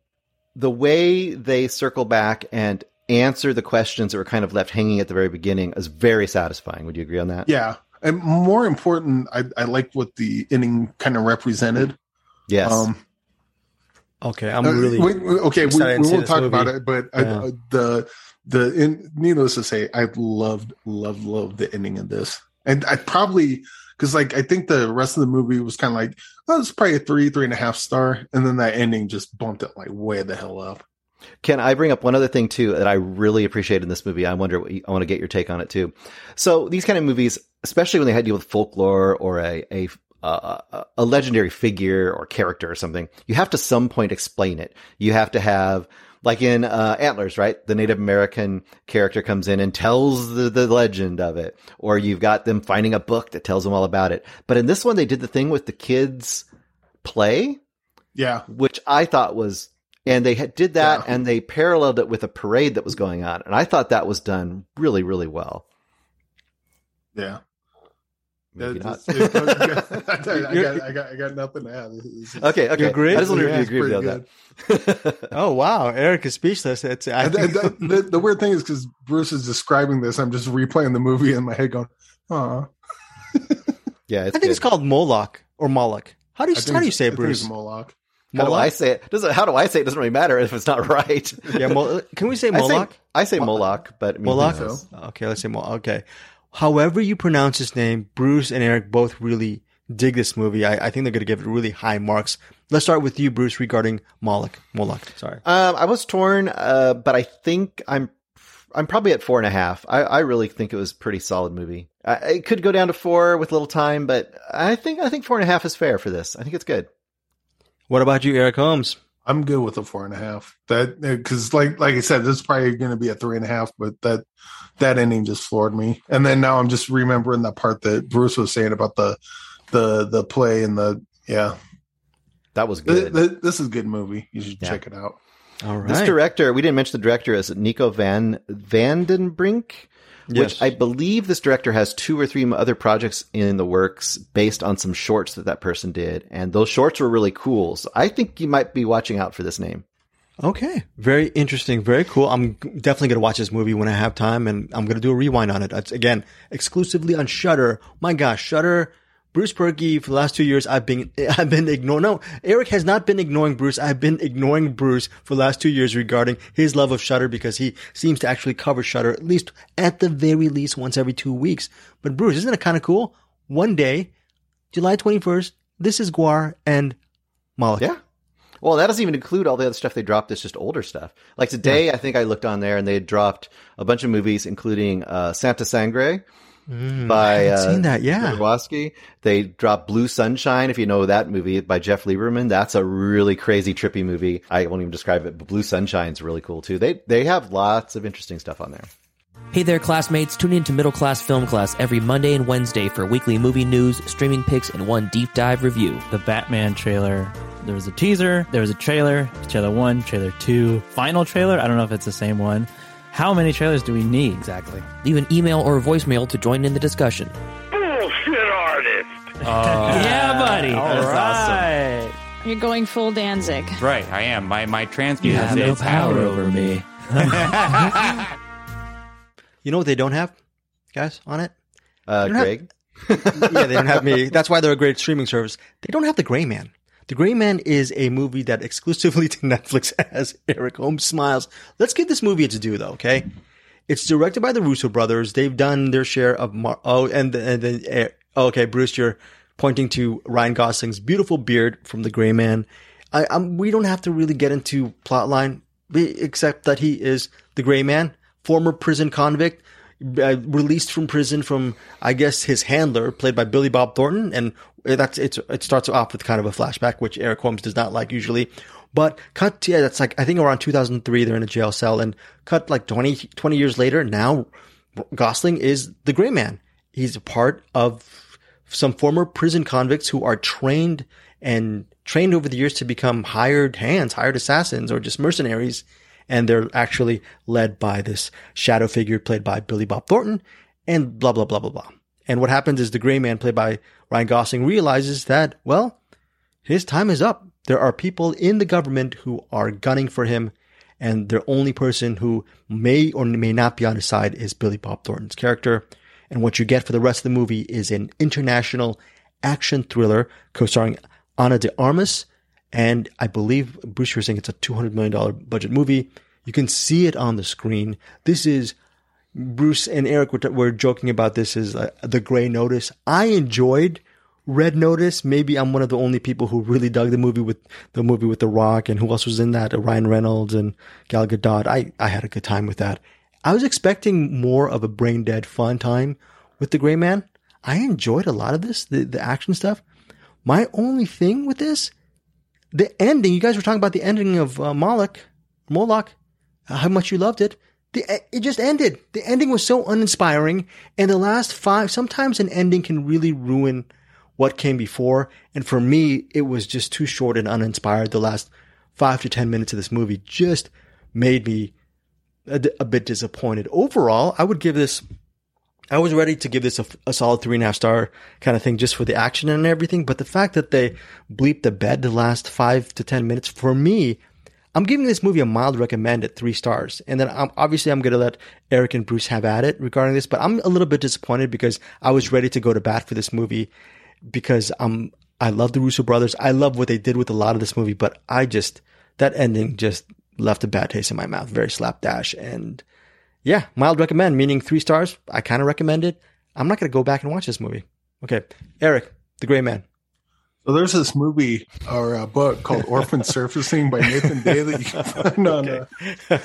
C: the way they circle back and answer the questions that were kind of left hanging at the very beginning is very satisfying would you agree on that
B: Yeah. And more important, I, I like what the inning kind of represented.
C: yes
B: Um,
A: okay, I'm
B: uh,
A: really
B: wait, wait, okay. We, we won't talk
A: movie.
B: about it, but I,
A: Yeah.
B: uh, the the in, needless to say, I loved, loved, loved the ending of this, and I probably because like I think the rest of the movie was kind of like oh, it's probably a three, three and a half star, and then that ending just bumped it like way the hell up.
C: Can I bring up one other thing too that I really appreciate in this movie? I wonder you, I want to get your take on it too. So these kind of movies, especially when they had to deal with folklore or a a uh, a legendary figure or character or something, you have to some point explain it. You have to have like in uh, Antlers, right? The Native American character comes in and tells the, the legend of it, or you've got them finding a book that tells them all about it. But in this one, they did the thing with the kids play
B: Yeah,
C: which I thought was, and they had, did that
B: Yeah.
C: and they paralleled it with a parade that was going on. And I thought that was done really, really well.
B: yeah.
C: Maybe not.
B: It's- it's- I, got, I got, I got nothing to add. It's- it's-
C: okay, okay.
A: agree?
C: I just wonder
B: Yeah,
C: if you agree with
B: pretty
C: that.
A: Oh wow, Eric is speechless. It's I think,
B: and the, the, the weird thing is because Bruce is describing this, I'm just replaying the movie in my head, going, "Oh,
C: yeah, it's
A: I think it's called Moloch or Moloch. How do you how do you say it, Bruce?
B: Moloch."
C: How do
A: Moloch?
C: I say it? Doesn't how do I say it? Doesn't really matter if it's not right.
A: Yeah, Mol- can we say
C: I say,
A: Moloch?
C: I say Moloch, but I mean,
A: Moloch. Okay, let's say Moloch. Okay, however you pronounce his name, Bruce and Eric both really dig this movie. I, I think they're going to give it really high marks. Let's start with you, Bruce, regarding Moloch. Moloch. Sorry.
C: Um, I was torn, uh, but I think I'm I'm probably at four and a half. I, I really think it was a pretty solid movie. I, it could go down to four with a little time, but I think I think four and a half is fair for this. I think it's good.
A: What about you, Eric Holmes?
B: I'm good with a four and a half. That eh, because like like I said, this is probably going to be a three and a half, but that that ending just floored me. And then now I'm just remembering that part that Bruce was saying about the the the play and the yeah.
C: That was
B: Th-
C: good.
B: th- this is a good movie. You should
C: Yeah.
B: check it out.
A: All right.
C: This director, we didn't mention the director, is Nico Van Vandenbrink, which I believe this director has two or three other projects in the works based on some shorts that that person did, and those shorts were really cool. So I think you might be watching out for this name.
A: Okay, very interesting, very cool. I'm definitely going to watch this movie when I have time, and I'm going to do a rewind on it. It's, again, exclusively on Shudder. My gosh, Shudder Bruce Purkey for the last two years, I've been, I've been ignoring, no, Eric has not been ignoring Bruce. I've been ignoring Bruce for the last two years regarding his love of Shudder because he seems to actually cover Shudder at least, at the very least once every two weeks. But Bruce, isn't it kind of cool? One day, July 21st, this is GWAR and Moloch.
C: Yeah. Well, that doesn't even include all the other stuff they dropped. It's just older stuff. Like today, I think I looked on there and they had dropped a bunch of movies, including uh, Santa Sangre
A: Mm, I
C: by
A: haven't
C: uh,
A: seen that, yeah.
C: Jodorowsky. They dropped Blue Sunshine, if you know that movie by Jeff Lieberman. That's a really crazy, trippy movie. I won't even describe it, but Blue Sunshine's really cool too. They they have lots of interesting stuff on there.
D: Hey there, classmates. Tune in to Middle Class Film Class every Monday and Wednesday for weekly movie news, streaming picks, and one deep dive review.
E: the Batman trailer. There was a teaser, there was a trailer, trailer one, trailer two, final trailer. I don't know if it's the same one. How many trailers do we need exactly?
D: Leave an email or a voicemail to join in the discussion.
F: Bullshit artist.
E: yeah, buddy.
G: All
E: That's
G: right.
E: awesome.
H: You're going full Danzig.
G: Right, I am. My my trans
E: You have no power over me.
A: You know what they don't have, guys, on it?
C: Uh,
A: don't have-
C: Greg,
A: yeah, they don't have me. That's why they're a great streaming service. They don't have The Gray Man. The Gray Man is a movie that exclusively to Netflix has Eric Holmes smiles. Let's give this movie its due, though. Okay, it's directed by the Russo brothers. They've done their share of Mar- oh, and and then eh, okay, Bruce, you're pointing to Ryan Gosling's beautiful beard from The Gray Man. I, I'm, we don't have to really get into plotline, except that he is the Gray Man, former prison convict uh, released from prison from, I guess, his handler, played by Billy Bob Thornton, and that's it's it starts off with kind of a flashback, which Eric Holmes does not like usually. But cut, yeah, that's like I think around 2003, they're in a jail cell, and cut like 20, 20 years later, now Gosling is the Gray Man. He's a part of some former prison convicts who are trained and trained over the years to become hired hands, hired assassins, or just mercenaries. And they're actually led by this shadow figure played by Billy Bob Thornton and blah, blah, blah, blah, blah. And what happens is the gray man played by Ryan Gosling realizes that, well, his time is up. There are people in the government who are gunning for him. And the only person who may or may not be on his side is Billy Bob Thornton's character. And what you get for the rest of the movie is an international action thriller co-starring Ana de Armas. And I believe Bruce, you're saying it's a $200 million budget movie. You can see it on the screen. This is Bruce and Eric were, were joking about this is uh, the Gray Notice. I enjoyed Red Notice. Maybe I'm one of the only people who really dug the movie with the movie with The Rock and who else was in that? Uh, Ryan Reynolds and Gal Gadot. I, I had a good time with that. I was expecting more of a brain dead fun time with the Gray Man. I enjoyed a lot of this, the, the action stuff. My only thing with this, the ending, you guys were talking about the ending of uh, Moloch, Moloch, uh, how much you loved it. The, it just ended. The ending was so uninspiring. And the last five, sometimes an ending can really ruin what came before. And for me, it was just too short and uninspired. The last five to 10 minutes of this movie just made me a, a bit disappointed. Overall, I would give this, I was ready to give this a, a solid three and a half star kind of thing just for the action and everything. But the fact that they bleeped the bed the last five to 10 minutes, for me, I'm giving this movie a mild recommend at three stars. And then I'm, obviously I'm going to let Eric and Bruce have at it regarding this, but I'm a little bit disappointed because I was ready to go to bat for this movie because I'm, I love the Russo brothers. I love what they did with a lot of this movie, but I just, that ending just left a bad taste in my mouth, very slapdash. And yeah, mild recommend, meaning three stars. I kind of recommend it. I'm not going to go back and watch this movie. Okay. Eric, the gray man.
B: So there's this movie or a book called Orphan Surfacing by Nathan Day that you can find on. Uh,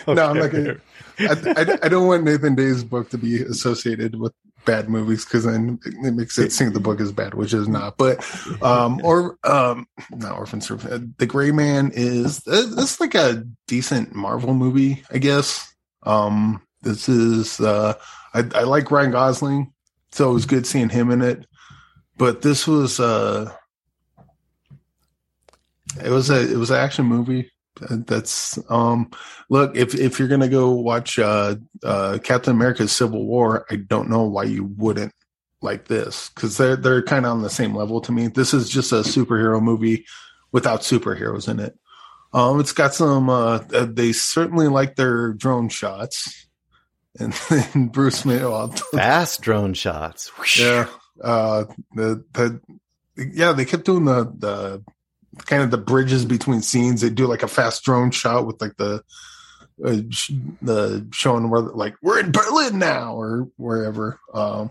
B: no, I'm not gonna. I, I, I, don't want Nathan Day's book to be associated with bad movies because then it makes it seem the book is bad, which is not. But um, or um, not Orphan Surfacing. The Gray Man is it's like a decent Marvel movie, I guess. Um, this is uh, I, I like Ryan Gosling, so it was good seeing him in it. But this was uh it was a it was an action movie. That's um look if if you're gonna go watch uh uh Captain America's Civil War, I don't know why you wouldn't like this because they're they're kind of on the same level to me. This is just a superhero movie without superheroes in it. Um, it's got some. Uh, they certainly like their drone shots, and then Bruce May well,
C: fast drone shots.
B: yeah, uh, the the yeah, they kept doing the the kind of the bridges between scenes. They do like a fast drone shot with like the uh, sh- the showing where like we're in Berlin now or wherever. Um,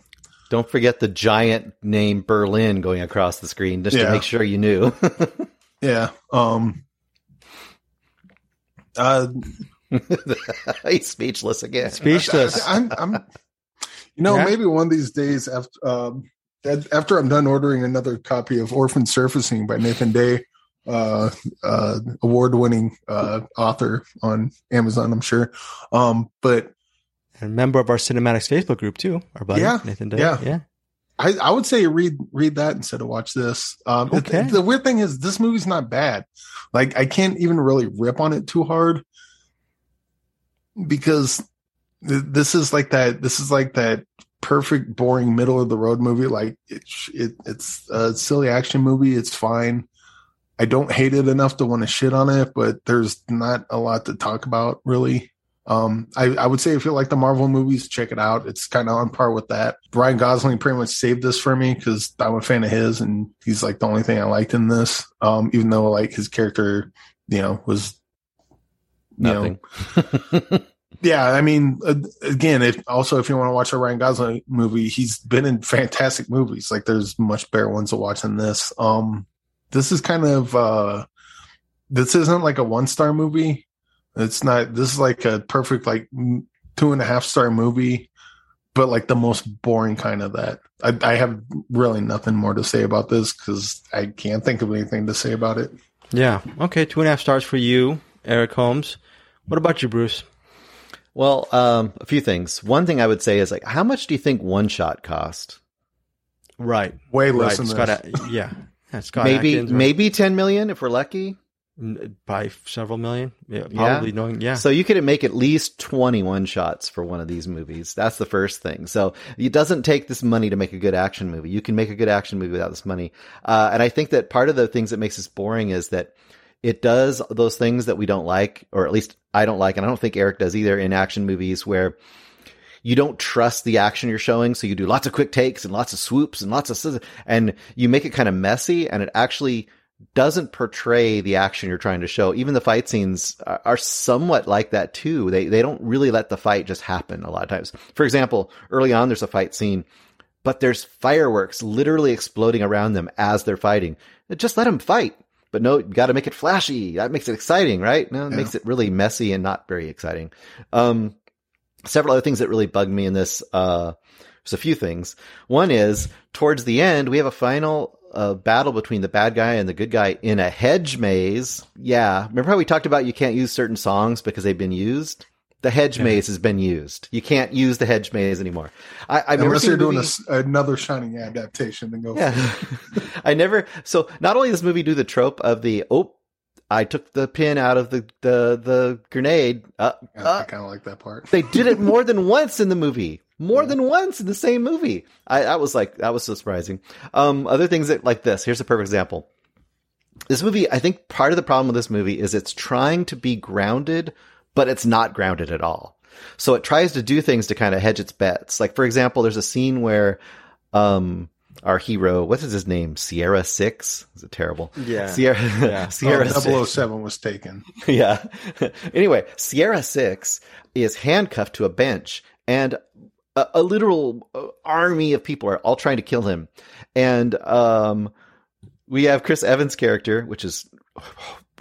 C: Don't forget the giant name Berlin going across the screen just to make sure you knew.
B: yeah. Um, uh,
C: He's speechless again.
A: Speechless.
B: I, am I'm, you know,
A: Yeah.
B: maybe one of these days after um, after I'm done ordering another copy of Orphan Surfacing by Nathan Day, uh, uh, award-winning uh, author on Amazon, I'm sure. Um, but
A: And member of our CinemAddicts Facebook group too, our buddy
B: Yeah,
A: Nathan Day.
B: yeah.
A: yeah.
B: I, I would say read read that instead of watch this. Um, it-
A: Okay.
B: the weird thing is this movie's not bad. Like I can't even really rip on it too hard because th- this is like that. This is like that perfect boring middle of the road movie. Like it, it it's a silly action movie. It's fine. I don't hate it enough to want to shit on it, but there's not a lot to talk about really. Um, I, I would say if you like the Marvel movies, check it out. It's kind of on par with that. Ryan Gosling pretty much saved this for me because I'm a fan of his, and he's like the only thing I liked in this. Um, even though like his character, you know, was you know,
C: Nothing.
B: yeah. I mean, again, if also if you want to watch a Ryan Gosling movie, he's been in fantastic movies. Like there's much better ones to watch than this. Um, this is kind of uh, this isn't like a one star movie. It's not. This is like a perfect like two and a half star movie, but like the most boring kind of that. I, I have really nothing more to say about this because I can't think of anything to say about it.
A: Yeah. Okay. Two and a half stars for you, Eric Holmes. What about you, Bruce?
C: well, um, a few things. One thing I would say is like, how much do you think one shot cost?
A: Right.
B: Way
A: Right.
B: less than
A: Scott,
B: this.
A: A- yeah. yeah. Scott
C: maybe
A: Adkins, right?
C: maybe ten million if we're lucky.
A: By several million. Yeah. Probably knowing. Yeah.
C: So you could make at least 21 shots for one of these movies. That's the first thing. So it doesn't take this money to make a good action movie. You can make a good action movie without this money. Uh, and I think that part of the things that makes this boring is that it does those things that we don't like, or at least I don't like, and I don't think Eric does either in action movies where you don't trust the action you're showing. So you do lots of quick takes and lots of swoops and lots of, and you make it kind of messy and it actually doesn't portray the action you're trying to show. Even the fight scenes are, somewhat like that too. They, they don't really let the fight just happen a lot of times. For example, early on, there's a fight scene, but there's fireworks literally exploding around them as they're fighting. Just let them fight. But no, you got to make it flashy. That makes it exciting, right? No, it
B: Yeah.
C: makes it really messy and not very exciting. Um, several other things that really bugged me in this. Uh, there's a few things. One is towards the end, we have a final uh, battle between the bad guy and the good guy in a hedge maze. Yeah. Remember how we talked about you can't use certain songs because they've been used? The hedge maze has been used. You can't use the hedge maze anymore. I, I've never
B: Unless
C: seen
B: you're doing a
C: movie-
B: s another Shining adaptation, then go.
C: yeah. I never. So not only does this movie do the trope of the oh, I took the pin out of the the the grenade. Uh,
B: I,
C: uh,
B: kind of like that part.
C: they did it more than once in the movie. More than once in the same movie. I that was like that was so surprising. Um, other things that like this. Here's a perfect example. This movie, I think part of the problem with this movie is it's trying to be grounded, but it's not grounded at all. So it tries to do things to kind of hedge its bets. Like for example, there's a scene where um our hero, what is his name? Sierra Six? Is it terrible?
A: Yeah.
C: Sierra
A: Yeah.
C: Sierra
B: Oh,
C: Six.
B: 007 was taken.
C: yeah. anyway, Sierra Six is handcuffed to a bench, and a, a literal uh, army of people are all trying to kill him. And um, we have Chris Evans' character, which is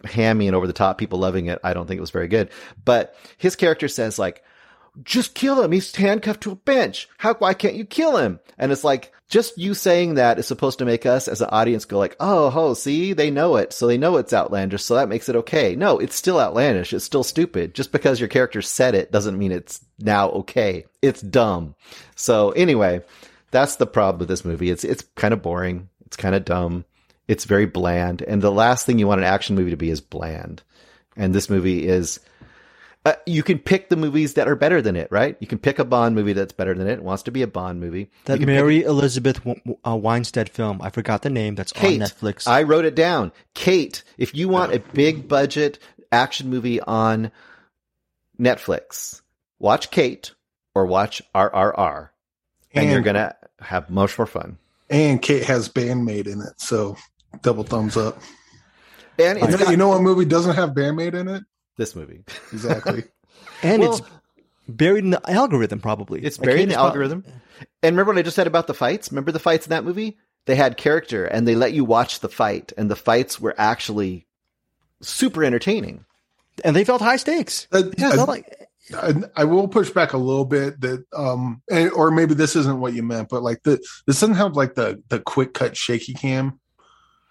C: hammy and over the top. People loving it. I don't think it was very good, but his character says like. Just kill him. He's handcuffed to a bench. How? Why can't you kill him? And it's like just you saying that is supposed to make us as an audience go like, oh, oh, see, they know it, so they know it's outlandish, so that makes it okay. No, it's still outlandish. It's still stupid. Just because your character said it doesn't mean it's now okay. It's dumb. So anyway, that's the problem with this movie. It's it's kind of boring. It's kind of dumb. It's very bland, and the last thing you want an action movie to be is bland. And this movie is. Uh, you can pick the movies that are better than it, right? You can pick a Bond movie that's better than it. It wants to be a Bond movie.
A: That
C: You can pick-
A: Mary Elizabeth w- uh, Winstead film. I forgot the name. That's
C: Kate.
A: on Netflix.
C: I wrote it down. Kate, if you want a big budget action movie on Netflix, watch Kate or watch RRR, and,
B: And-
C: you're gonna have much more fun.
B: and Kate has Band-Maid in it, so double thumbs up.
C: And
B: You know,
C: got
B: you know what movie doesn't have Band-Maid in it?
C: this movie.
B: Exactly.
A: and
C: Well-
A: it's buried in the algorithm, probably.
C: It's buried in the
A: is prob-
C: algorithm. And remember what I just said about the fights? Remember the fights in that movie? They had character and they let you watch the fight, and the fights were actually super entertaining.
A: and they felt high stakes.
B: Uh,
A: Yeah,
B: I-
A: like
B: I, I will push back a little bit that um and, or maybe this isn't what you meant but like the this doesn't have like the the quick cut shaky cam It-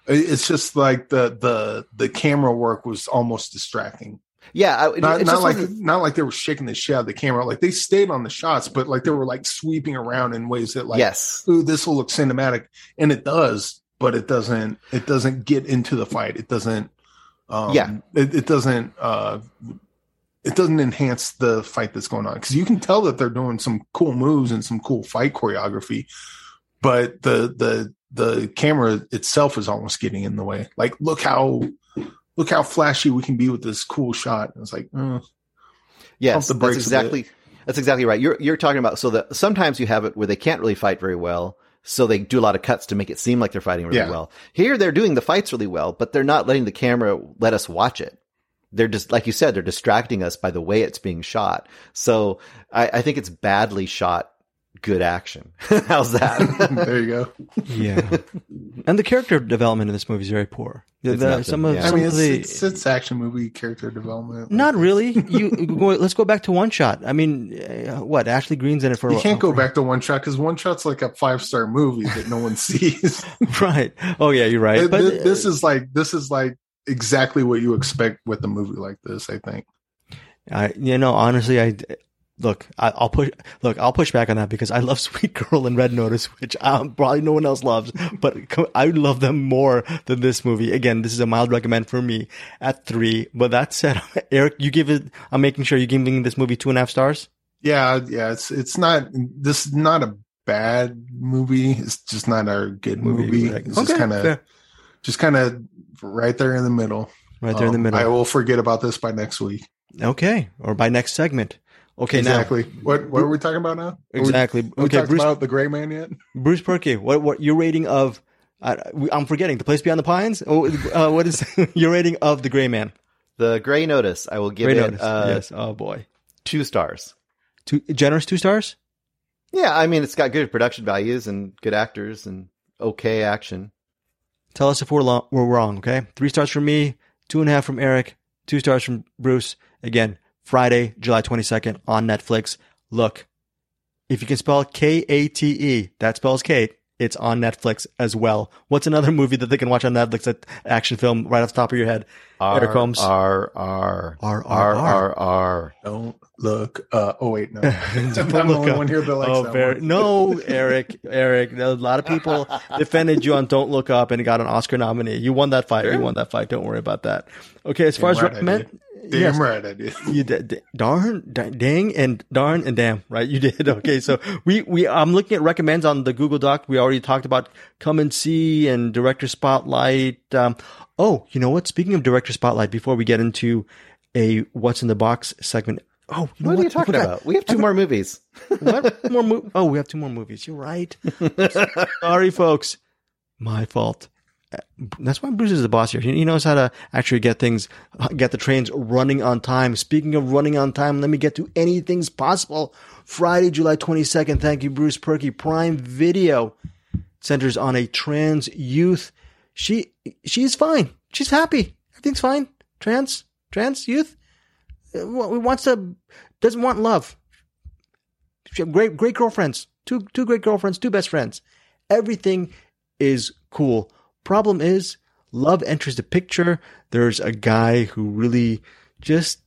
B: it's just like the the the camera work was almost distracting.
C: Yeah, I,
B: not, not like
C: wasn't-
B: not like they were shaking the shit out of the camera. Like they stayed on the shots but like they were like sweeping around in ways that like
C: yes,
B: ooh this will look cinematic. And it does but it doesn't it doesn't get into the fight. It doesn't um
C: Yeah.
B: it, it doesn't uh it doesn't enhance the fight that's going on. Because you can tell that they're doing some cool moves and some cool fight choreography but the the the camera itself is almost getting in the way like look how look how flashy we can be with this cool shot and it's like uh,
C: yes, that's
B: brakes a bit.
C: exactly that's exactly right. You're you're talking about so that sometimes you have it where they can't really fight very well, so they do a lot of cuts to make it seem like they're fighting really
B: Yeah.
C: well. Here they're doing the fights really well, but they're not letting the camera let us watch it. They're just like you said, they're distracting us by the way it's being shot. So I, I think it's badly shot. Good action. How's that?
B: there you go
A: yeah, and the character development in this movie is very poor. The-
C: It's
A: the- some of
C: yeah.
B: i mean
A: of
B: it's,
A: the
B: it's, it's action movie character development
A: not really. You go, let's go back to one shot. I mean, uh, what Ashley Greene's in it for?
B: You can't go back to one shot because one shot's like a five star movie that no one sees.
A: right. Oh yeah, you're right.
B: Th-
A: But
B: th- this is like this is like exactly what you expect with a movie like this. I think.
A: I, you know, honestly, I look. I, I'll push. Look, I'll push back on that because I love Sweet Girl and Red Notice, which um, probably no one else loves, but I love them more than this movie. Again, this is a mild recommend for me at three. But that said, Eric, you give it. I'm making sure you're giving this movie two and a half stars.
B: Yeah, yeah. It's it's not this is not a bad movie. It's just not a good
A: Movie,
B: movie.
A: right.
B: It's just kind of just kind of right there in the middle.
A: Right there in the
B: Um,
A: middle.
B: I will forget about this by next week.
A: okay, or by next segment. Okay,
B: exactly. what what are we talking about now? Are we-
A: Exactly.
B: have we
A: Okay, Bruce-
B: about the Gray Man yet?
A: Bruce Purkey, what what your rating of? Uh, I'm forgetting the place beyond the pines. Oh, uh, what is your rating of the Gray Man?
C: the Gray Notice. I will give
A: Gray
C: it
A: Notice.
C: uh,
A: yes. Oh boy.
C: two stars.
A: Two generous two stars.
C: Yeah, I mean it's got good production values and good actors and okay action.
A: Tell us if we're, lo- we're wrong, okay? Three stars from me, two and a half from Eric, two stars from Bruce. Again, Friday, July 22nd on Netflix. Look, if you can spell K A T E, that spells Kate, it's on Netflix as well. What's another movie that they can watch on Netflix, that action film right off the top of your head? Eric Holmes.
C: R R
A: R, R,
C: R
A: R.
C: R R.
B: Don't look. Uh, oh wait, no.
A: Don't
B: I'm the
A: look
B: only
A: up.
B: one here that likes
A: oh,
B: that
A: very,
B: one.
A: no, Eric, Eric. A lot of people defended you on "Don't Look Up" and got an Oscar nominee. You won that fight. You won that fight. Don't worry about that. Okay, as far as
B: right I
A: recommend,
B: Damn
A: yes,
B: right I did.
A: you did, d- darn, d- dang, and darn and damn, right? You did. Okay, so we we I'm looking at recommends on the Google Doc. We already talked about come and see and director spotlight. Um, oh, you know what? Speaking of director spotlight, before we get into a what's in the box segment. Oh, you know
C: What are you talking about? We have two more movies.
A: What more? Mo- oh, we have two more movies. You're right. Sorry, folks. My fault. That's why Bruce is the boss here. He he knows how to actually get things, get the trains running on time. Speaking of running on time, let me get to anything's possible. Friday, July 22nd. Thank you, Bruce Purkey. Prime Video centers on a trans youth. She she's fine. She's happy. Everything's fine. Trans trans youth uh, wants to doesn't want love. Great great girlfriends. Two two great girlfriends, two best friends. Everything is cool. Problem is, love enters the picture. There's a guy who really just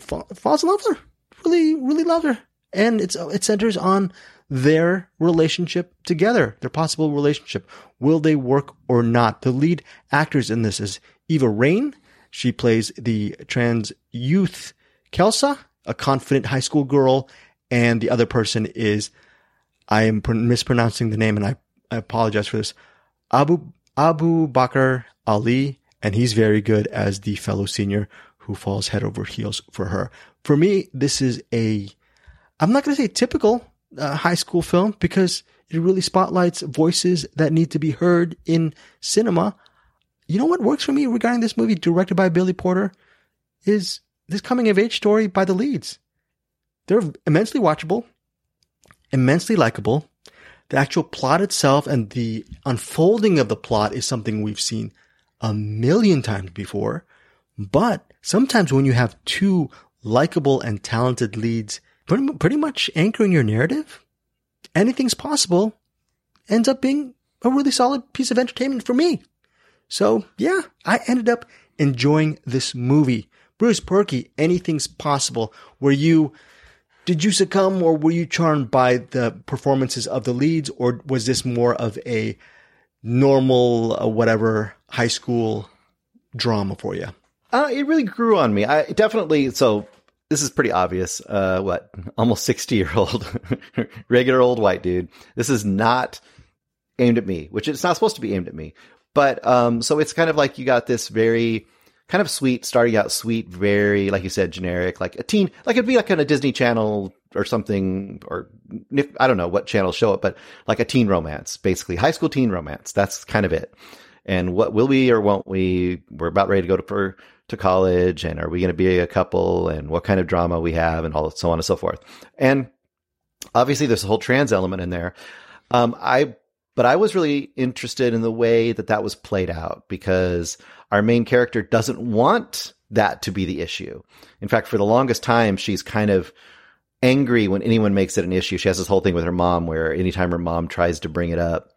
A: fa- falls in love with her. Really, really loves her. And it's it centers on their relationship together, their possible relationship. Will they work or not? The lead actors in this is Eva Reign. She plays the trans youth Kelsa, a confident high school girl, and the other person is I am mispronouncing the name, and I, I apologize for this. Abu Abu Bakr Ali, and he's very good as the fellow senior who falls head over heels for her. For me, this is a I'm not going to say typical uh, high school film because It really spotlights voices that need to be heard in cinema. You know what works for me regarding this movie, directed by Billy Porter, is this coming of age story by the leads. They're immensely watchable, immensely likable. The actual plot itself and the unfolding of the plot is something we've seen a million times before. But sometimes when you have two likable and talented leads pretty, pretty much anchoring your narrative, anything's possible ends up being a really solid piece of entertainment for me. So yeah, I ended up enjoying this movie. Bruce Purkey, anything's possible. Were you, did you succumb or were you charmed by the performances of the leads or was this more of a normal, uh, whatever, high school drama for you?
C: Uh, it really grew on me. I definitely, so this is pretty obvious. Uh, what almost 60 year old regular old white dude. This is not aimed at me, which it's not supposed to be aimed at me. But, um, so it's kind of like you got this very kind of sweet, starting out sweet, very, like you said, generic, like a teen, like it'd be like on a Disney channel or something, or I don't know what channel show it, but like a teen romance, basically high school teen romance. That's kind of it. And what will we or won't we? We're about ready to go to, for, to college and are we going to be a couple and what kind of drama we have and all so on and so forth. And obviously there's a whole trans element in there. Um, I, but I was really interested in the way that that was played out because our main character doesn't want that to be the issue. In fact, for the longest time, she's kind of angry when anyone makes it an issue. She has this whole thing with her mom where anytime her mom tries to bring it up,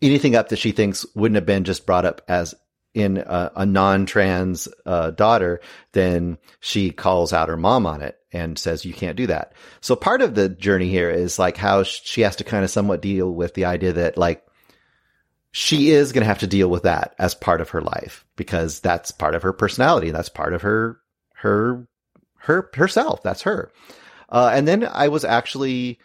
C: anything up that she thinks wouldn't have been just brought up as in a, a non-trans uh, daughter, then she calls out her mom on it and says, you can't do that. So part of the journey here is like how she has to kind of somewhat deal with the idea that like she is going to have to deal with that as part of her life because that's part of her personality. That's part of her, her, her, herself. That's her. Uh, and then I was actually,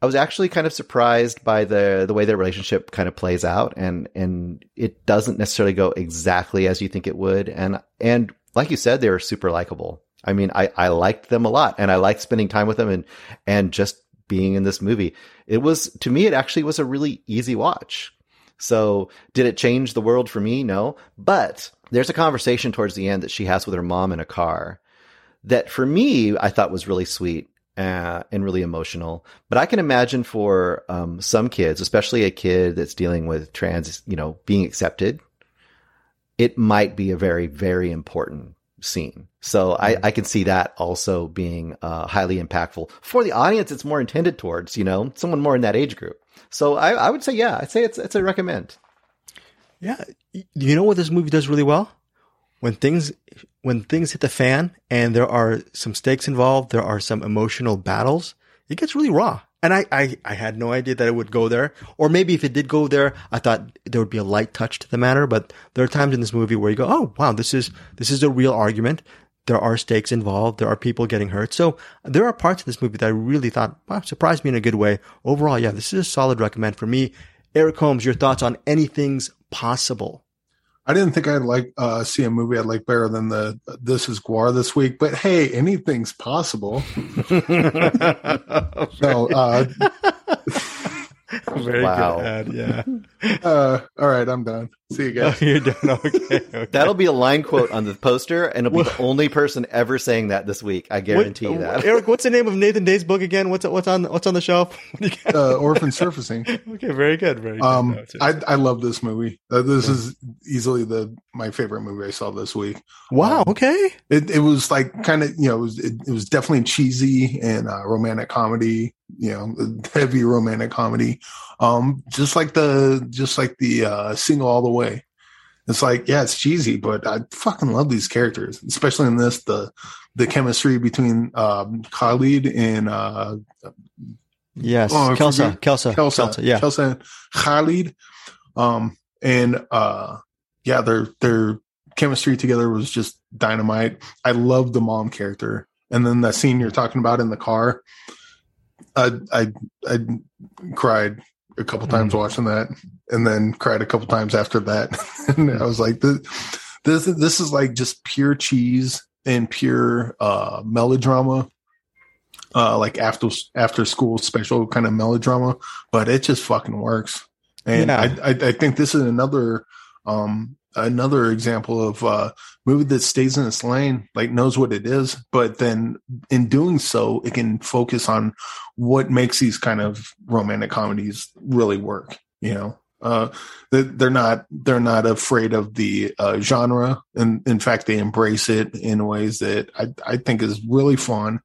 C: I was actually kind of surprised by the the way their relationship kind of plays out, and and it doesn't necessarily go exactly as you think it would, and and like you said, they were super likable. I mean, I I liked them a lot, and I liked spending time with them, and and just being in this movie. It was to me, it actually was a really easy watch. So, did it change the world for me? No, but there's a conversation towards the end that she has with her mom in a car that for me I thought was really sweet uh, and really emotional. But I can imagine for um, some kids, especially a kid that's dealing with trans, you know, being accepted, it might be a very, very important scene. So I, I can see that also being uh, highly impactful for the audience. It's more intended towards, you know, someone more in that age group. So I, I would say, yeah, I'd say it's it's a recommend.
A: Yeah, you know what this movie does really well? When things when things hit the fan and there are some stakes involved, there are some emotional battles, it gets really raw. And I, I, I had no idea that it would go there. Or maybe if it did go there, I thought there would be a light touch to the matter. But there are times in this movie where you go, oh, wow, this is, this is a real argument. There are stakes involved. There are people getting hurt. So there are parts of this movie that I really thought, wow, surprised me in a good way. Overall, yeah, this is a solid recommend for me. Eric Holmes, your thoughts on anything's possible?
B: I didn't think I'd like uh, see a movie I'd like better than the This Is GWAR this week, but hey, anything's possible. no, uh,
A: Very
C: Wow.
A: good ad, yeah.
B: uh, all right, I'm done. See you guys.
A: You're done. Okay. okay.
C: That'll be a line quote on the poster, and it'll be the only person ever saying that this week. I guarantee you that.
A: Eric, what's the name of Nathan Day's book again? What's what's on what's on the shelf? What do you got?
B: Uh, Orphan Surfacing.
A: okay, very good. Very good.
B: Um,
A: No,
B: I I love this movie. Uh, this is easily the my favorite movie I saw this week.
A: wow.
B: um,
A: Okay.
B: It it was like kind of you know it was it, it was definitely cheesy and uh, romantic comedy. You know, heavy romantic comedy. Um, just like the just like the uh, single all the way. It's like yeah, it's cheesy, but I fucking love these characters, especially in this the the chemistry between um, Khalid and uh,
A: Yes.
B: Oh,
A: Kelsa. Kelsa.
B: Kelsa,
A: Kelsa. Yeah.
B: Kelsa and Khalid. Um, and uh, yeah, their their chemistry together was just dynamite. I love the mom character, and then that scene you're talking about in the car. I I I cried a couple times watching that, and then cried a couple times after that. and I was like, this this this is like just pure cheese and pure uh, melodrama uh, like after after school special kind of melodrama, but it just fucking works. And
A: Yeah.
B: I, I I think this is another um another example of uh movie that stays in its lane, like knows what it is, but then in doing so, it can focus on what makes these kind of romantic comedies really work. You know, uh, they- they're not they're not afraid of the uh, genre, and in fact, they embrace it in ways that I I think is really fun,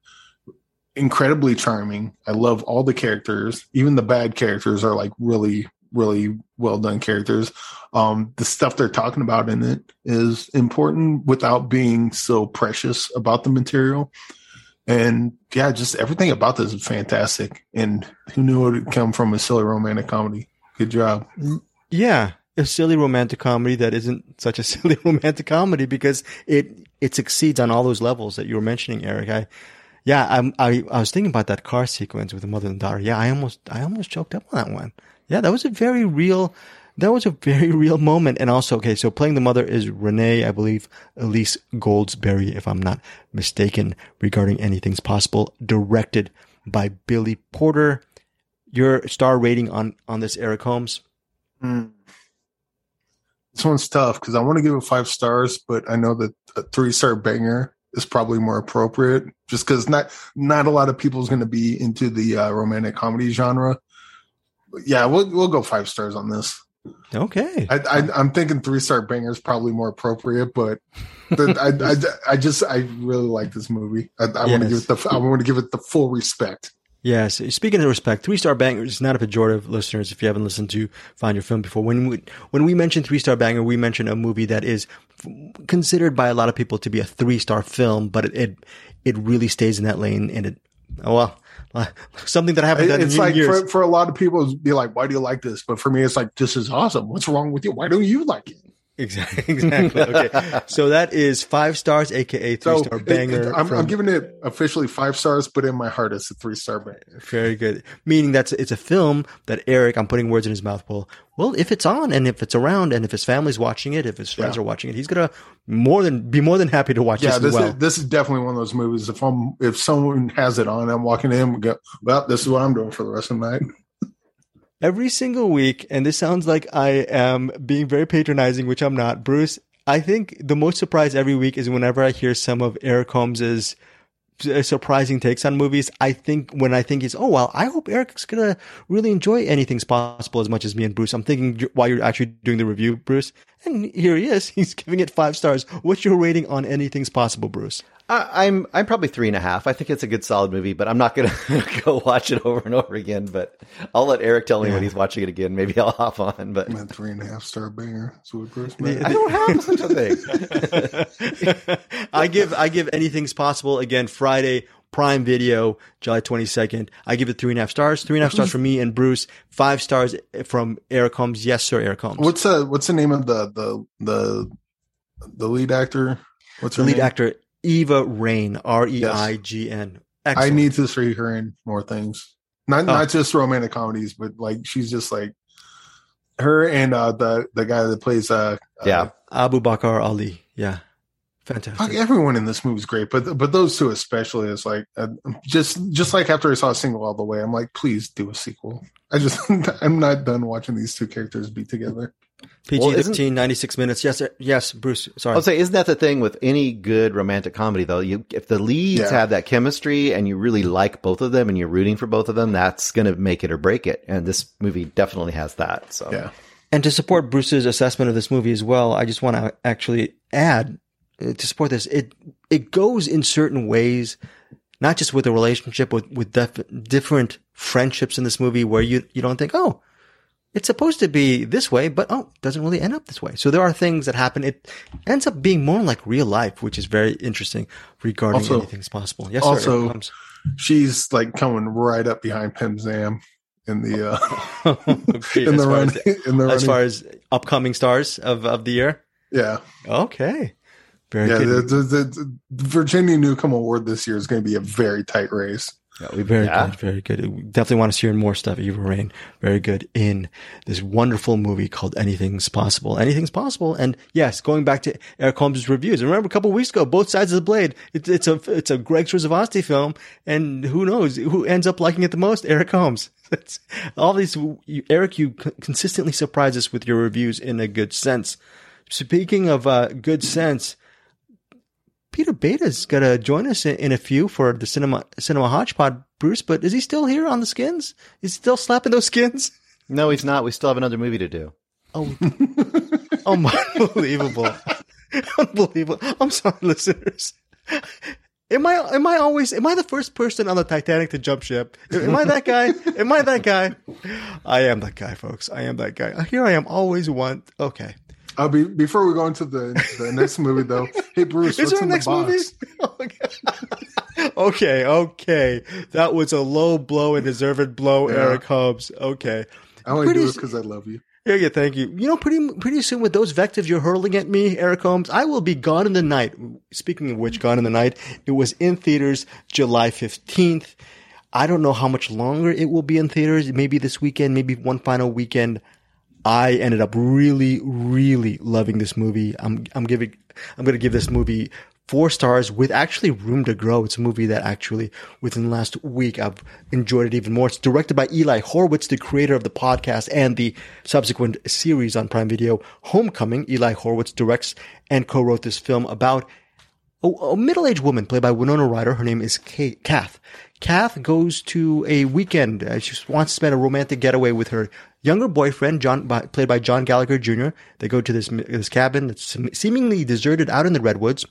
B: incredibly charming. I love all the characters, even the bad characters are like really really well done characters. Um, the stuff they're talking about in it is important without being so precious about the material. And yeah, just everything about this is fantastic. And who knew it would come from a silly romantic comedy? Good job.
A: Yeah, a silly romantic comedy that isn't such a silly romantic comedy because it it succeeds on all those levels that you were mentioning, Eric. I yeah, I'm, I I was thinking about that car sequence with the mother and daughter. Yeah, I almost I almost choked up on that one. Yeah, that was a very real. That was a very real moment. And also, okay, so playing the mother is Renee, I believe, Elise Goldsberry, if I'm not mistaken, regarding Anything's Possible, directed by Billy Porter. Your star rating on on this, Eric Holmes?
B: This one's tough because I want to give it five stars, but I know that a three star banger is probably more appropriate just because not not a lot of people is going to be into the uh, romantic comedy genre. Yeah, we'll we'll go five stars on this.
A: Okay.
B: I, I, I'm thinking three star banger is probably more appropriate, but the, I, I, I just I really like this movie. I, I want to give it the I want to give it the full respect.
A: Yes. Speaking of respect, three star banger is not a pejorative, listeners. If you haven't listened to Find Your Film before, when we when we mention three star banger, we mention a movie that is f- considered by a lot of people to be a three star film, but it, it it really stays in that lane, and it oh well, something that I haven't done
B: It's like for, for a lot of people, it'd be like, "Why do you like this?" But for me, it's like, "This is awesome. What's wrong with you? Why don't you like it?"
A: Exactly. Exactly. Okay. so that is five stars, aka three
B: So
A: star
B: it-
A: banger.
B: it- I'm,
A: from-
B: I'm giving it officially five stars, but in my heart, it's a three star banger.
A: Very good. Meaning that's it's a film that Eric, I'm putting words in his mouth. Well, well, if it's on and if it's around and if his family's watching it, if his friends
B: Yeah.
A: are watching it, he's gonna more than be more than happy to watch
B: Yeah,
A: this
B: this
A: well.
B: is this is definitely one of those movies. If I'm if someone has it on, I'm walking in and go, "Well, this is what I'm doing for the rest of the night."
A: Every single week, and this sounds like I am being very patronizing, which I'm not. Bruce, I think the most surprise every week is whenever I hear some of Eric Holmes's uh, surprising takes on movies. I think when I think he's, oh well, I hope Eric's gonna really enjoy anything's possible as much as me and Bruce. I'm thinking while you're actually doing the review, Bruce, and here he is. He's giving it five stars. What's your rating on anything's possible, Bruce?
C: I, I'm I'm probably three and a half. I think it's a good solid movie, but I'm not gonna go watch it over and over again. But I'll let Eric tell me when he's watching it again. Maybe I'll hop on. But
B: A three and a half star banger. That's what Bruce meant.
C: I don't have such a thing.
A: I give I give anything's possible again Friday Prime Video July twenty second. I give it three and a half stars. Three and a half stars from me and Bruce. Five stars from Eric Holmes. Yes, sir, Eric Holmes.
B: What's uh What's the name of the the the the lead actor? What's
A: the lead
B: name?
A: actor? Eva Reign. R E I G N.
B: I
A: Excellent.
B: need to see her in more things. Not
A: Oh.
B: not just romantic comedies, but like she's just like her and uh the the guy that plays uh
C: Yeah.
A: Abubakr Ali. Yeah,
B: Fuck,
A: fantastic.
B: everyone in this movie is great, but but those two especially is like uh, just just like after I saw a Single All the Way, I'm like, please do a sequel. I just I'm not done watching these two characters be together.
A: PG
C: Well, isn't-
A: 13, 96 minutes. Yes, yes, Bruce. Sorry.
C: I'll say, isn't that the thing with any good romantic comedy though? You, if the leads
B: Yeah.
C: have that chemistry and you really like both of them and you're rooting for both of them, that's going to make it or break it. And this movie definitely has that. So
B: Yeah,
A: And to support Bruce's assessment of this movie as well, I just want to actually add uh, to support this. It it goes in certain ways, not just with the relationship with with def- different friendships in this movie, where you you don't think, oh, it's supposed to be this way, but oh, it doesn't really end up this way. So there are things that happen. It ends up being more like real life, which is very interesting regarding
B: Also-
A: anything's possible. Yes, sir.
B: also-
A: Here
B: she's like coming right up behind Pim Zam in the uh
A: Okay,
B: in the run
A: as,
B: in the
A: as
B: running.
A: far as upcoming stars of, of the year.
B: yeah.
A: Okay. Very
B: Yeah, the, the, the, the Virginia Newcomb Award this year is going to be a very tight race.
A: Yeah, we very
C: Yeah.
A: good, very good. We Definitely want to hear more stuff. Eva Reign, very good in this wonderful movie called Anything's Possible. Anything's Possible. And yes, going back to Eric Holmes' reviews. Remember a couple weeks ago, Both Sides of the Blade. It's, it's a it's a Greg Srisavasdi film, and who knows who ends up liking it the most? Eric Holmes. That's all these. You, Eric, you c- consistently surprise us with your reviews in a good sense. Speaking of uh, good sense. Peter Beta's got to join us in, in a few for the cinema cinema hodgepodge, Bruce. But is he still here on the skins? Is he still slapping those skins?
C: No, he's not. We still have another movie to do.
A: Oh, oh, unbelievable, unbelievable! I'm sorry, listeners. Am I am I always am I the first person on the Titanic to jump ship? Am I that guy? Am I that guy? I am that guy, folks. I am that guy. Here I am, always one. Okay,
B: Uh, be, before we go into the, the next movie, though, hey Bruce,
A: Is
B: what's
A: there a
B: in
A: next
B: the box?
A: movie? okay, okay. That was a low blow and deserved blow,
B: Yeah.
A: Eric Hubbs. Okay.
B: I only
A: Pretty
B: do it because I love you.
A: Yeah, yeah, thank you. You know, pretty pretty soon with those vectives you're hurling at me, Eric Holmes, I will be gone in the night. Speaking of which, gone in the night, it was in theaters July 15th. I don't know how much longer it will be in theaters. Maybe this weekend, maybe one final weekend. I ended up really, really loving this movie. I'm, I'm giving, I'm going to give this movie four stars with actually room to grow. It's a movie that actually within the last week I've enjoyed it even more. It's directed by Eli Horowitz, the creator of the podcast and the subsequent series on Prime Video, Homecoming. Eli Horowitz directs and co-wrote this film about a, a middle-aged woman played by Winona Ryder. Her name is Kath. Kath goes to a weekend. Uh, she wants to spend a romantic getaway with her younger boyfriend, John, by, played by John Gallagher Jr. They go to this this cabin that's seemingly deserted out in the redwoods.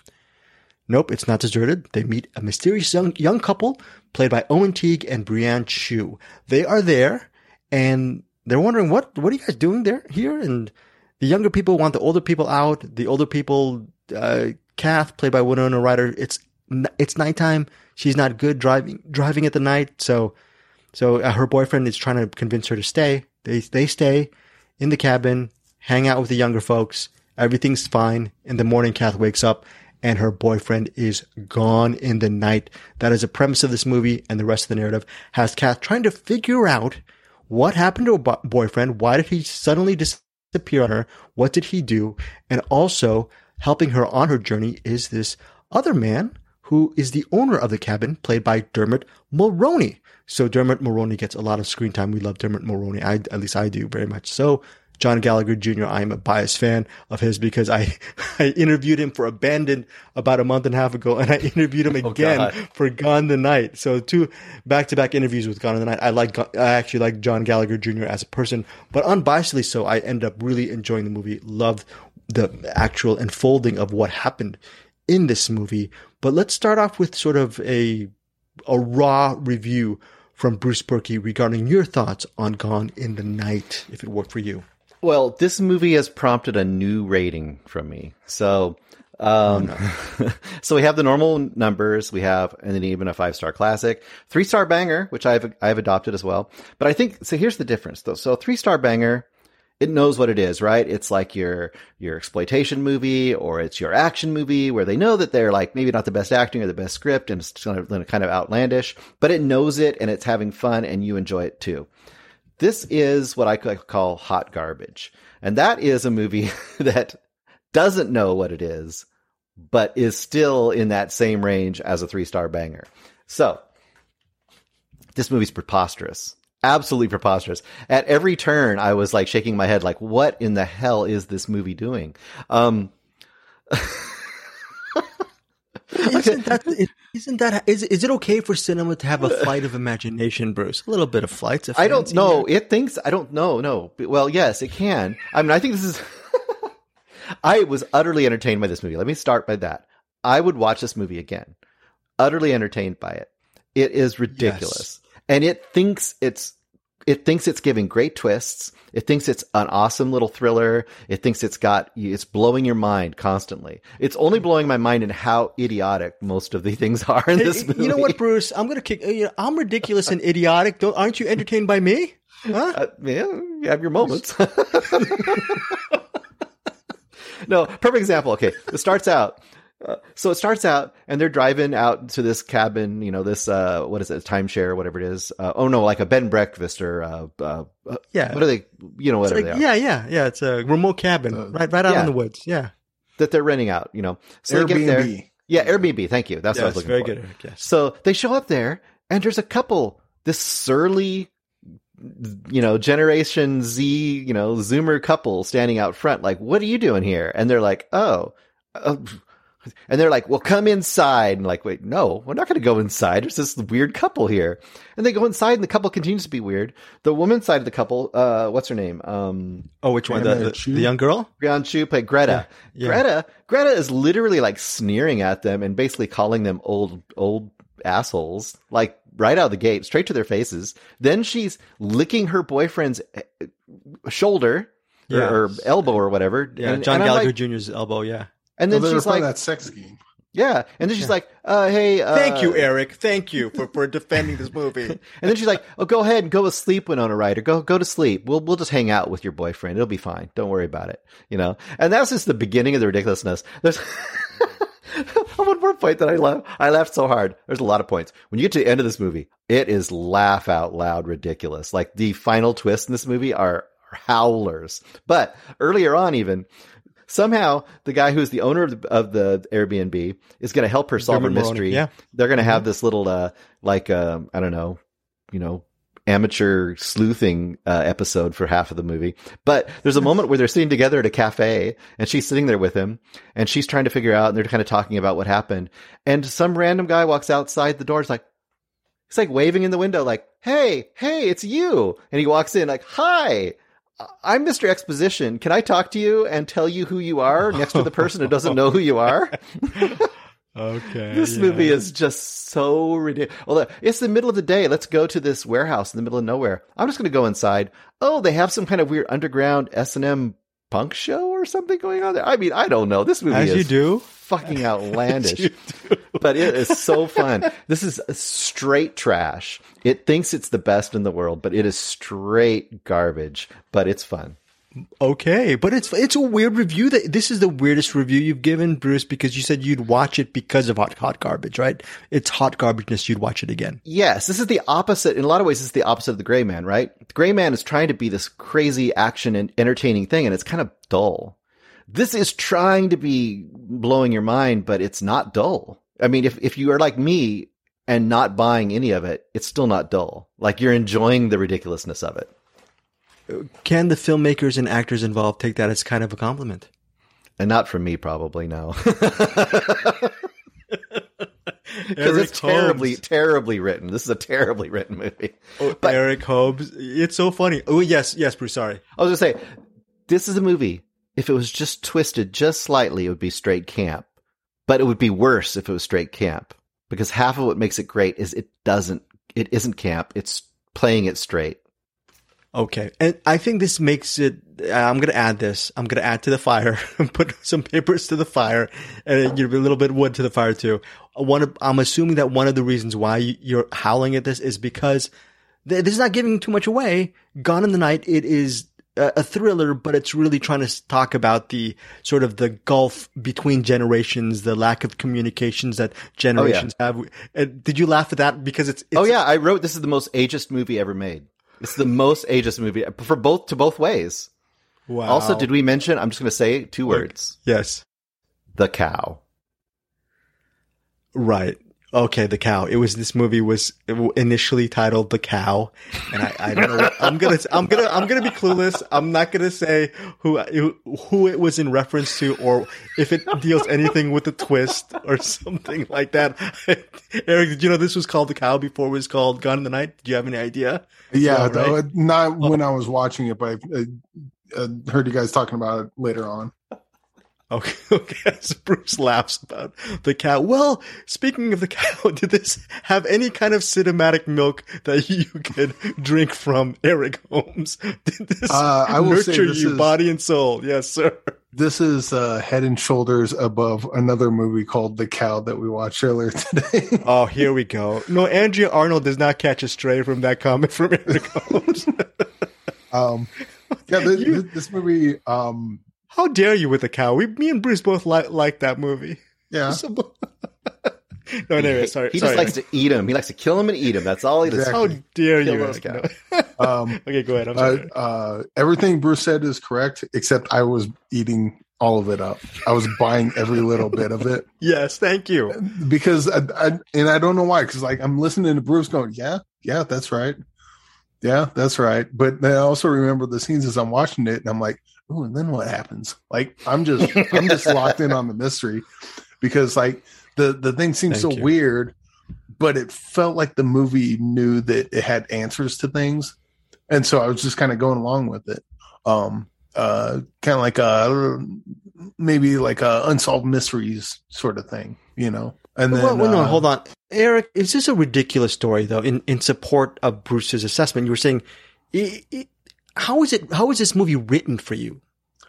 A: Nope, it's not deserted. They meet a mysterious young, young couple played by Owen Teague and Brianne Tju. They are there and they're wondering what what are you guys doing there here? And the younger people want the older people out. The older people, uh, Kath, played by Winona Ryder, it's it's nighttime. She's not good driving driving at the night, so so uh, her boyfriend is trying to convince her to stay. They they stay in the cabin, hang out with the younger folks. Everything's fine. In the morning, Kath wakes up and her boyfriend is gone in the night. That is the premise of this movie, and the rest of the narrative has Kath trying to figure out what happened to her bo- boyfriend. Why did he suddenly disappear on her? What did he do? And also helping her on her journey is this other man who is the owner of the cabin, played by Dermot Mulroney. So Dermot Mulroney gets a lot of screen time. We love Dermot Mulroney. I, at least I do very much. So John Gallagher Jr. I am a biased fan of his because I, I interviewed him for Abandoned about a month and a half ago, and I interviewed him oh, again
C: God.
A: for Gone the Night. So two back to back interviews with Gone the Night. I like I actually like John Gallagher Jr. as a person, but unbiasedly so. I ended up really enjoying the movie. Loved the actual unfolding of what happened in this movie. But let's start off with sort of a a raw review from Bruce Purkey regarding your thoughts on Gone in the Night, if it worked for you.
C: Well, this movie has prompted a new rating from me. So, um, so we have the normal numbers. We have, and then even a five star classic, three star banger, which I've, I've adopted as well. But I think, so here's the difference though. So three star banger, it knows what it is, right? It's like your, your exploitation movie or it's your action movie where they know that they're like maybe not the best acting or the best script and it's kind of, kind of outlandish, but it knows it and it's having fun and you enjoy it too. This is what I call hot garbage. And that is a movie that doesn't know what it is, but is still in that same range as a three star banger. So this movie's preposterous. Absolutely preposterous. At every turn, I was like shaking my head, like, what in the hell is this movie doing? Um,
A: Isn't that isn't that is is it okay for cinema to have a flight of imagination, Bruce? A little bit of flights. Of
C: I don't know.
A: here?
C: It thinks I don't know. No. Well, yes, it can. I mean, I think this is. I was utterly entertained by this movie. Let me start by that. I would watch this movie again. Utterly entertained by it. It is ridiculous, and it thinks it's it thinks it's giving great twists. It thinks it's an awesome little thriller. It thinks it's got it's blowing your mind constantly. It's only blowing my mind in how idiotic most of the things are in this movie.
A: You know what, Bruce? I'm gonna kick. You know, I'm ridiculous and idiotic. Don't aren't you entertained by me? Huh?
C: Uh, yeah, you have your moments. no, perfect example. Okay, it starts out. So it starts out and they're driving out to this cabin you know this uh what is it a timeshare whatever it is uh, oh no like a bed and breakfast or uh, uh
A: Yeah.
C: what are they you know
A: It's
C: whatever
A: like-
C: they are
A: yeah, yeah, yeah. It's a remote cabin,
B: Uh,
A: right, right out
C: yeah.
A: in the woods. Yeah,
C: that they're renting out you know so they get there
B: Airbnb.
C: yeah airbnb thank you that's what i was looking
A: very
C: for
A: good. Eric, Yes.
C: So they show up there, and there's a couple, this surly, you know, Generation Z, you know, Zoomer couple standing out front, like, what are you doing here? And they're like, oh, uh, and they're like, well, come inside. And like, wait, no, we're not going to go inside. There's this weird couple here. And they go inside, and the couple continues to be weird. The woman's side of the couple, uh, what's her name? Um,
A: Oh, which one? The, the, the young girl?
C: Brianne Tju played Greta.
A: Yeah.
C: Greta, Greta is literally like sneering at them and basically calling them old, old assholes, like right out of the gate, straight to their faces. Then she's licking her boyfriend's eh, shoulder or,
A: Yeah.
C: or elbow or whatever.
A: Yeah,
C: and,
A: John
C: and
A: Gallagher
C: like-
A: Jr.'s elbow. Yeah.
C: And then
B: they were
C: she's like,
B: that sex game.
C: yeah. And then she's like, uh, hey, uh,
A: Thank you, Eric. Thank you for, for defending this movie.
C: And then she's like, "Oh, go ahead and go to sleep, Winona Ryder. Go go to sleep. We'll we'll just hang out with your boyfriend. It'll be fine. Don't worry about it." You know. And that's just the beginning of the ridiculousness. There's one more point that I love. I laughed so hard. There's a lot of points. When you get to the end of this movie, it is laugh out loud ridiculous. Like the final twists in this movie are howlers. But earlier on, even somehow the guy who's the owner of the, of the Airbnb is going to help her solve
A: Dermot Mulroney,
C: mystery.
A: yeah.
C: They're going to have this little, uh, like, um, I don't know, you know, amateur sleuthing uh, episode for half of the movie. But there's a moment where they're sitting together at a cafe and she's sitting there with him and she's trying to figure out and they're kind of talking about what happened. And some random guy walks outside the door. It's like, he's like waving in the window, like, Hey, hey, it's you. And he walks in like, Hi, I'm Mr. Exposition. Can I talk to you and tell you who you are next to the person who doesn't know who you are?
A: Okay.
C: This
A: yeah.
C: movie is just so ridiculous. Well, it's the middle of the day. Let's go to this warehouse in the middle of nowhere. I'm just going to go inside. Oh, they have some kind of weird underground S and M punk show or something going on there. I mean, I don't know. This movie
A: As
C: is
A: you do.
C: Fucking outlandish, but it is so fun. This is straight trash. It thinks it's the best in the world, but it is straight garbage. But it's fun.
A: Okay, but it's it's a weird review. That this is the weirdest review you've given, Bruce, because you said you'd watch it because of hot hot garbage, right? It's hot garbageness. You'd watch it again.
C: Yes, this is the opposite. In a lot of ways, this is the opposite of the Gray Man, right? The Gray Man is trying to be this crazy action and entertaining thing, and it's kind of dull. This is trying to be blowing your mind, but it's not dull. I mean, if, if you are like me and not buying any of it, it's still not dull. Like you're enjoying the ridiculousness of it.
A: Can the filmmakers and actors involved take that as kind of a compliment?
C: And not from me, probably, no. Because it's terribly,
A: Holmes.
C: terribly written. This is a terribly written movie.
A: Oh, Eric Hobbs. It's so funny. Oh yes, yes, Bruce. Sorry.
C: I was gonna say, this is a movie. If it was just twisted just slightly, it would be straight camp. But it would be worse if it was straight camp. Because half of what makes it great is it doesn't, it isn't camp. It's playing it straight.
A: Okay, and I think this makes it. Uh, I'm gonna add this. I'm gonna add to the fire. put some papers to the fire, and you a little bit wood to the fire too. One, of, I'm assuming that one of the reasons why you- you're howling at this is because th- this is not giving too much away. Gone in the Night. It is a, thriller, but it's really trying to talk about the sort of the gulf between generations, the lack of communications that oh, generations have. And did you laugh at that because it's? it's
C: oh yeah, I wrote this is the most ageist movie ever made. It's the most ageist movie uh, for both to both ways.
A: Wow.
C: Also, did we mention? I'm just going to say two words:
A: Yes.
C: the cow.
A: Right. Okay, the cow. It was this movie was initially titled The Cow, and I, I don't know. What, I'm gonna I'm gonna I'm gonna be clueless. I'm not gonna say who who it was in reference to, or if it deals anything with a twist or something like that. Eric, did you know this was called The Cow before it was called Gone in the Night? Do you have any idea?
B: Yeah,
A: all right?
B: not when I was watching it, but I uh, uh, heard you guys talking about it later on.
A: Okay, okay. So Bruce laughs about the cow. Well, speaking of the cow, did this have any kind of cinematic milk that you could drink from, Eric Holmes? Did this
B: Uh, I will say
A: nurture
B: this
A: you
B: is-
A: body and soul? Yes, sir.
B: This is uh, head and shoulders above another movie called The Cow that we watched earlier today.
A: Oh, here we go. No, Andrea Arnold does not catch a stray from that comment from Eric Holmes.
B: um, yeah, this,
A: You-
B: this movie. Um,
A: How dare you with a cow? We, me and Bruce both like like that movie.
B: Yeah.
A: no, anyway, sorry.
C: He
A: sorry.
C: just likes to eat him. He likes to kill him and eat him. That's all he does.
B: Exactly.
A: How dare you?
C: Those
A: Eric.
B: Um,
A: okay, go ahead. I'm
B: uh, uh, everything Bruce said is correct, except I was eating all of it up. I was buying every little bit of it
A: yes, thank you.
B: because I, I and I don't know why. Because like I'm listening to Bruce going, yeah, yeah, that's right, yeah, that's right. But then I also remember the scenes as I'm watching it, and I'm like, oh, and then what happens? Like I'm just I'm just locked in on the mystery because like the the thing seems
A: Thank
B: so
A: you.
B: weird, but it felt like the movie knew that it had answers to things, and so I was just kind of going along with it. Um, uh, kind of like a maybe like a unsolved mysteries sort of thing, you know. And then
A: well, well, no,
B: uh,
A: hold on, Eric. Is this a ridiculous story though? In in support of Bruce's assessment, you were saying, i i how is it? How is this movie written for you?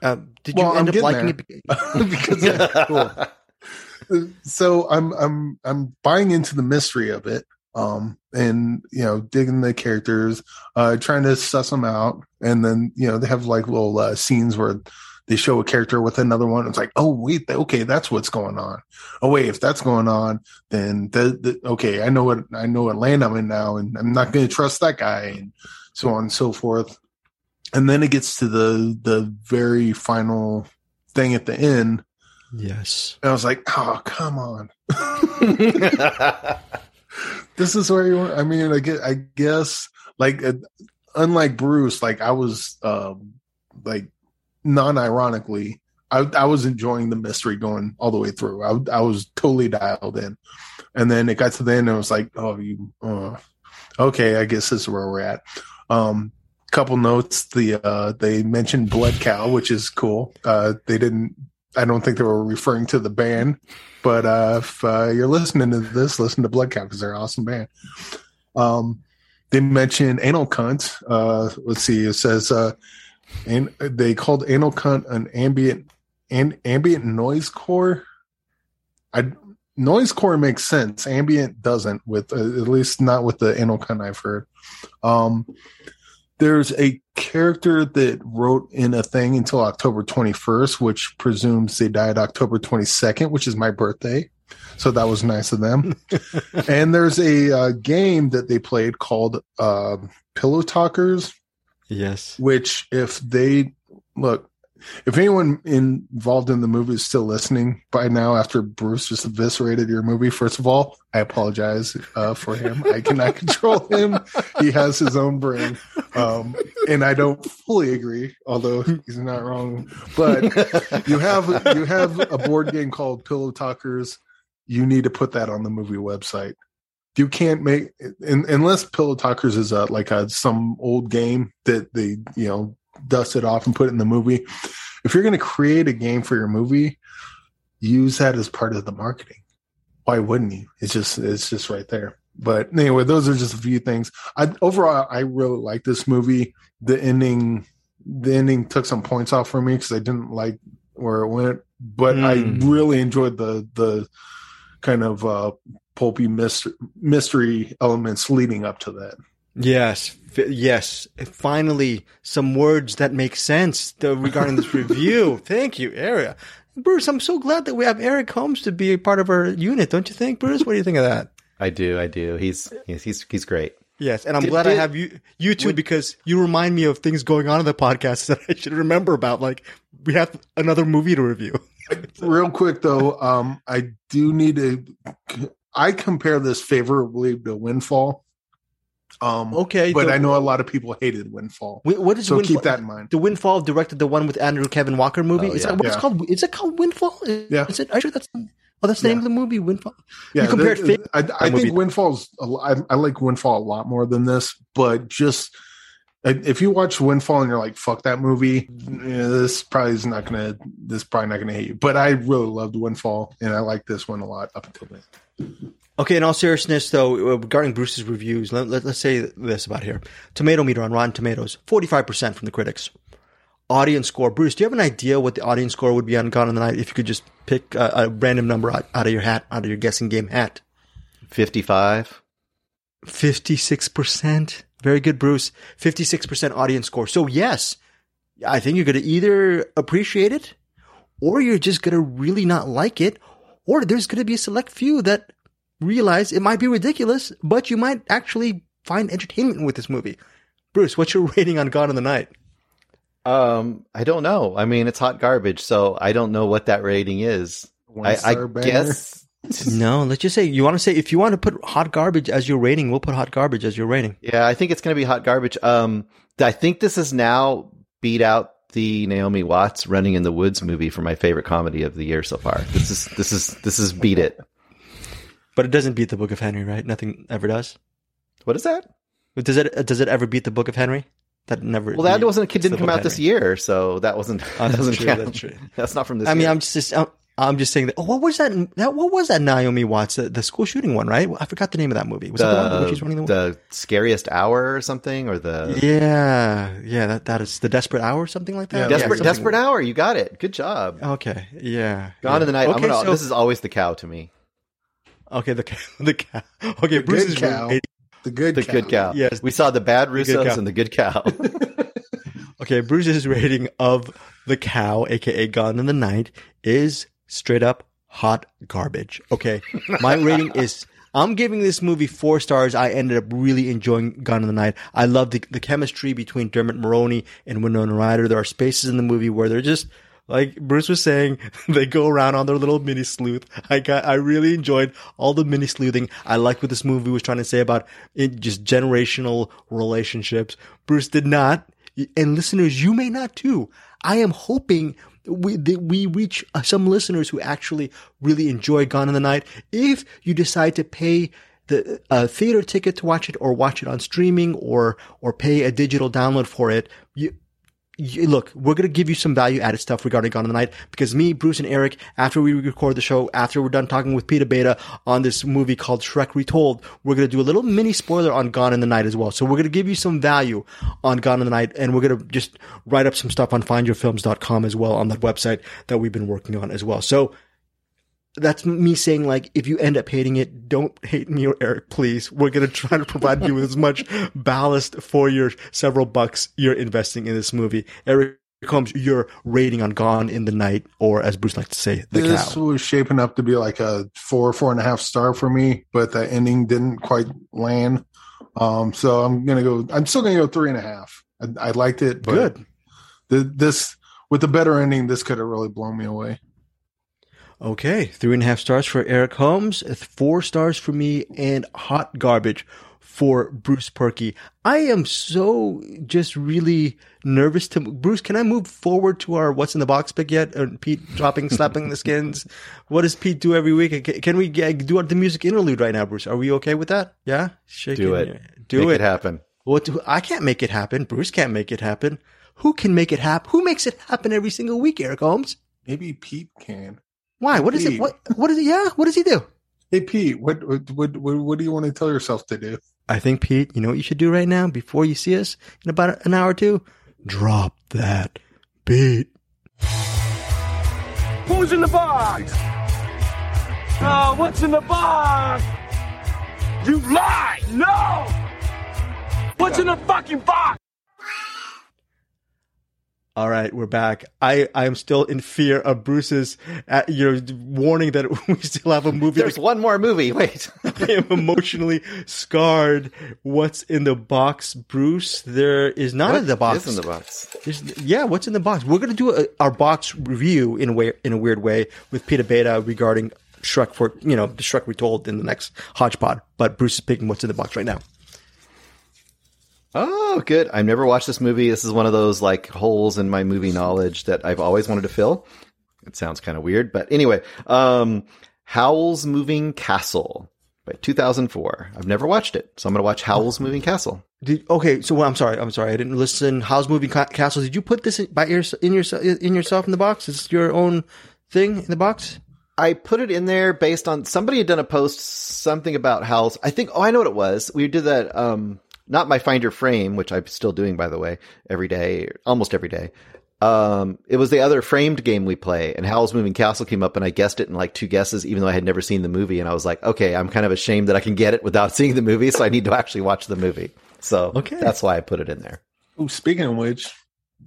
A: Uh, did you end
B: I'm
A: up liking
B: getting
A: it?
B: because yeah, cool. so I'm I'm I'm buying into the mystery of it, um, and you know, digging the characters, uh, trying to suss them out, and then you know they have like little uh, scenes where they show a character with another one. It's like, oh wait, okay, that's what's going on. Oh wait, if that's going on, then the, the okay, I know what I know what land I'm in now, and I'm not going to trust that guy, and so on and so forth. And then it gets to the the very final thing at the end,
A: Yes.
B: and I was like, oh, come on. this is where you want. I mean, I guess, I guess like, uh, unlike Bruce, like I was, um, like non ironically, I, I was enjoying the mystery going all the way through. I, I was totally dialed in. And then it got to the end and I was like, oh, you, uh, okay, I guess this is where we're at. Um, couple notes. The, uh, they mentioned Blood Cow, which is cool. Uh, they didn't, I don't think they were referring to the band, but uh, if uh, you're listening to this, listen to Blood Cow because they're an awesome band. Um, they mentioned Anal Cunt. Uh, let's see, it says uh, and they called Anal Cunt an ambient an ambient noise core. I noise core makes sense. Ambient doesn't, with uh, at least not with the Anal Cunt I've heard. Um, there's a character that wrote in a thing until October 21st, which presumes they died October 22nd, which is my birthday. So that was nice of them. and there's a uh, game that they played called uh, Pillow Talkers,
A: Yes.
B: which if they look, if anyone involved in the movie is still listening by now after Bruce just eviscerated your movie, first of all, I apologize uh, for him. I cannot control him. He has his own brain. Um, and I don't fully agree, although he's not wrong. But you have you have a board game called Pillow Talkers. You need to put that on the movie website. You can't make unless Pillow Talkers is a like a some old game that they you know dust it off and put it in the movie. If you're going to create a game for your movie, use that as part of the marketing. Why wouldn't you? It's just it's just right there. But anyway, those are just a few things. I overall I really like this movie. The ending the ending took some points off for me because I didn't like where it went, but
A: Hmm.
B: I really enjoyed the the kind of uh pulpy mystery, mystery elements leading up to that.
A: Yes. F- yes. Finally, some words that make sense uh, regarding this review. Thank you, Eric. Bruce, I'm so glad that we have Eric Holmes to be a part of our unit, don't you think, Bruce? What do you think of that?
C: I do, I do. He's he's he's, he's great.
A: Yes, and I'm
C: Did-
A: glad I have you you two because you remind me of things going on in the podcast that I should remember about. Like we have another movie to review.
B: Real quick though, um, I do need to. I compare this favorably to Windfall. Um,
A: Okay,
B: but
A: the-
B: I know a lot of people hated Windfall,
A: Wh- What is
B: so
A: Windfall?
B: keep that in mind.
A: The Windfall directed the one with Andrew Kevin Walker movie.
C: Oh,
A: is
C: yeah.
A: that what it's called? Is it called Windfall? Is,
B: Yeah.
A: Is it? Are you sure that's? Oh, that's the name of the movie, Windfall.
B: Yeah,
A: you compared.
B: the-
A: fa-
B: I, I think Windfall's. A I, I like Windfall a lot more than this, but just if you watch Windfall and you're like, "Fuck that movie," yeah, this probably is not gonna. This probably not gonna hit you. But I really loved Windfall, and I like this one a lot up until then.
A: Okay, in all seriousness, though, uh, regarding Bruce's reviews, let, let, us say this about here: tomato meter on Rotten Tomatoes, forty-five percent from the critics. Audience score, Bruce. Do you have an idea what the audience score would be on Gone in the Night if you could just pick a, a random number out, out of your hat, out of your guessing game hat?
C: Fifty five.
A: Fifty-six percent. Very good, Bruce. Fifty-six percent audience score. So yes, I think you're going to either appreciate it, or you're just going to really not like it, or there's going to be a select few that realize it might be ridiculous, but you might actually find entertainment with this movie. Bruce, what's your rating on Gone in the Night?
C: Um, I don't know. I mean, it's hot garbage, so I don't know what that rating is. I, I guess.
A: No, let's just say you want to say if you want to put hot garbage as your rating, we'll put hot garbage as your rating.
C: Yeah, I think it's going to be hot garbage. Um, I think this is now beat out the Naomi Watts Running in the Woods movie for my favorite comedy of the year so far. This is this is this is beat it.
A: But it doesn't beat the Book of Henry, right? Nothing ever does.
C: What is that?
A: Does it? Does it ever beat the Book of Henry? That never.
C: Well, that wasn't didn't come out this year, so that wasn't
A: Oh,
C: that
A: that's
C: doesn't
A: true,
C: count.
A: that's true.
C: That's not from this.
A: I mean,
C: year.
A: I'm just. I'm, I'm just saying that. Oh, what was that? That what was that Naomi Watts, the, the school shooting one, right? I forgot the name of that movie. Was that the one where she's running the?
C: the scariest hour or something, or the
A: yeah, yeah. That that is the Desperate Hour, or something like that.
B: Yeah,
C: desperate
A: something-
C: desperate hour. You got it. Good job.
A: Okay, yeah.
C: Gone
A: yeah.
C: in the night.
A: Okay,
C: gonna,
A: so-
C: this is always the cow to me.
A: Okay. The cow- the cow. Okay, Bruce
B: good
A: is
B: cow.
A: rating-
B: The good
C: The
B: cow.
C: good cow.
A: Yes.
C: we saw the bad
A: good
C: Russos
A: cow.
C: and the good cow.
A: Okay, Bruce's rating of the cow, aka Gone in the Night, is straight up hot garbage. Okay, my rating is. I'm giving this movie four stars. I ended up really enjoying Gone in the Night. I love the, the chemistry between Dermot Mulroney and Winona Ryder. There are spaces in the movie where they're just like Bruce was saying, they go around on their little mini sleuth. I got, I really enjoyed all the mini sleuthing. I liked what this movie was trying to say about it, just generational relationships. Bruce did not and listeners, you may not too. I am hoping we that we reach some listeners who actually really enjoy Gone in the Night. If you decide to pay the uh, theater ticket to watch it, or watch it on streaming, or or pay a digital download for it, look, we're going to give you some value added stuff regarding Gone in the Night because me, Bruce, and Eric, after we record the show, after we're done talking with Peter Beta on this movie called Shrek Retold, we're going to do a little mini spoiler on Gone in the Night as well. So we're going to give you some value on Gone in the Night and we're going to just write up some stuff on findyourfilms.com as well on that website that we've been working on as well. So that's me saying like if you end up hating it don't hate me or eric please we're going to try to provide you with as much ballast for your several bucks you're investing in this movie eric holmes your rating on gone in the night or as bruce likes to say the
B: this
A: cow
B: was shaping up to be like a four, four and a half star for me, but the ending didn't quite land. Um, so I'm gonna go. I'm still gonna go three and a half. I, I liked it, but
A: good
B: The, this with the better ending, this could have really blown me away.
A: Okay three and a half stars for eric holmes four stars for me and hot garbage for Bruce Purkey. I am so just really nervous to Bruce. Can I move forward to our what's in the box pick yet? Uh, Pete dropping, slapping the skins. What does Pete do every week? Can, can we get, do the music interlude right now, Bruce? Are we okay with that? Yeah, Shaking
C: Do it.
A: Do
C: Make
A: it.
C: it happen.
A: What? do- I can't make it happen. Bruce can't make it happen. Who can make it happen? Who makes it happen every single week? Eric Holmes.
B: Maybe Pete can.
A: Why? What is it? What? What is it? Yeah. What does he do?
B: Hey Pete, what what what what, what do you want to tell yourself to do?
A: I think, Pete, you know what you should do right now before you see us in about an hour or two? Drop that beat.
F: Who's in the box? Oh, what's in the box? You lie! No! What's in the fucking box?
A: All right, we're back. I, I am still in fear of Bruce's uh, you know, warning that we still have a movie.
C: There's one more movie. Wait.
A: I am emotionally scarred. What's in the box, Bruce? There is not in the box.
C: Is in the box.
A: There's- yeah, what's in the box? We're gonna do a, our box review in a way, in a weird way, with Peter Beta regarding Shrek for you know the Shrek retold in the next Hodgepod. But Bruce is picking what's in the box right now.
C: Oh, good. I've never watched this movie. This is one of those like holes in my movie knowledge that I've always wanted to fill. It sounds kind of weird, but anyway, um, Howl's Moving Castle by 2004. I've never watched it, so I'm going to watch Howl's Moving Castle.
A: Did, okay, so I'm sorry. I'm sorry. I didn't listen. How's moving Ca- castle? Did you put this in, by your, in your in yourself in the box? Is this your own thing in the box?
C: I put it in there based on somebody had done a post something about Howl's. I think oh I know what it was. We did that um not my Finder frame, which I'm still doing by the way, every day, almost every day. Um it was the other framed game we play and Howl's Moving Castle came up and I guessed it in like two guesses even though I had never seen the movie and I was like, "Okay, I'm kind of ashamed that I can get it without seeing the movie, so I need to actually watch the movie." So
A: Okay.
C: that's why I put it in there.
B: Oh, speaking of which,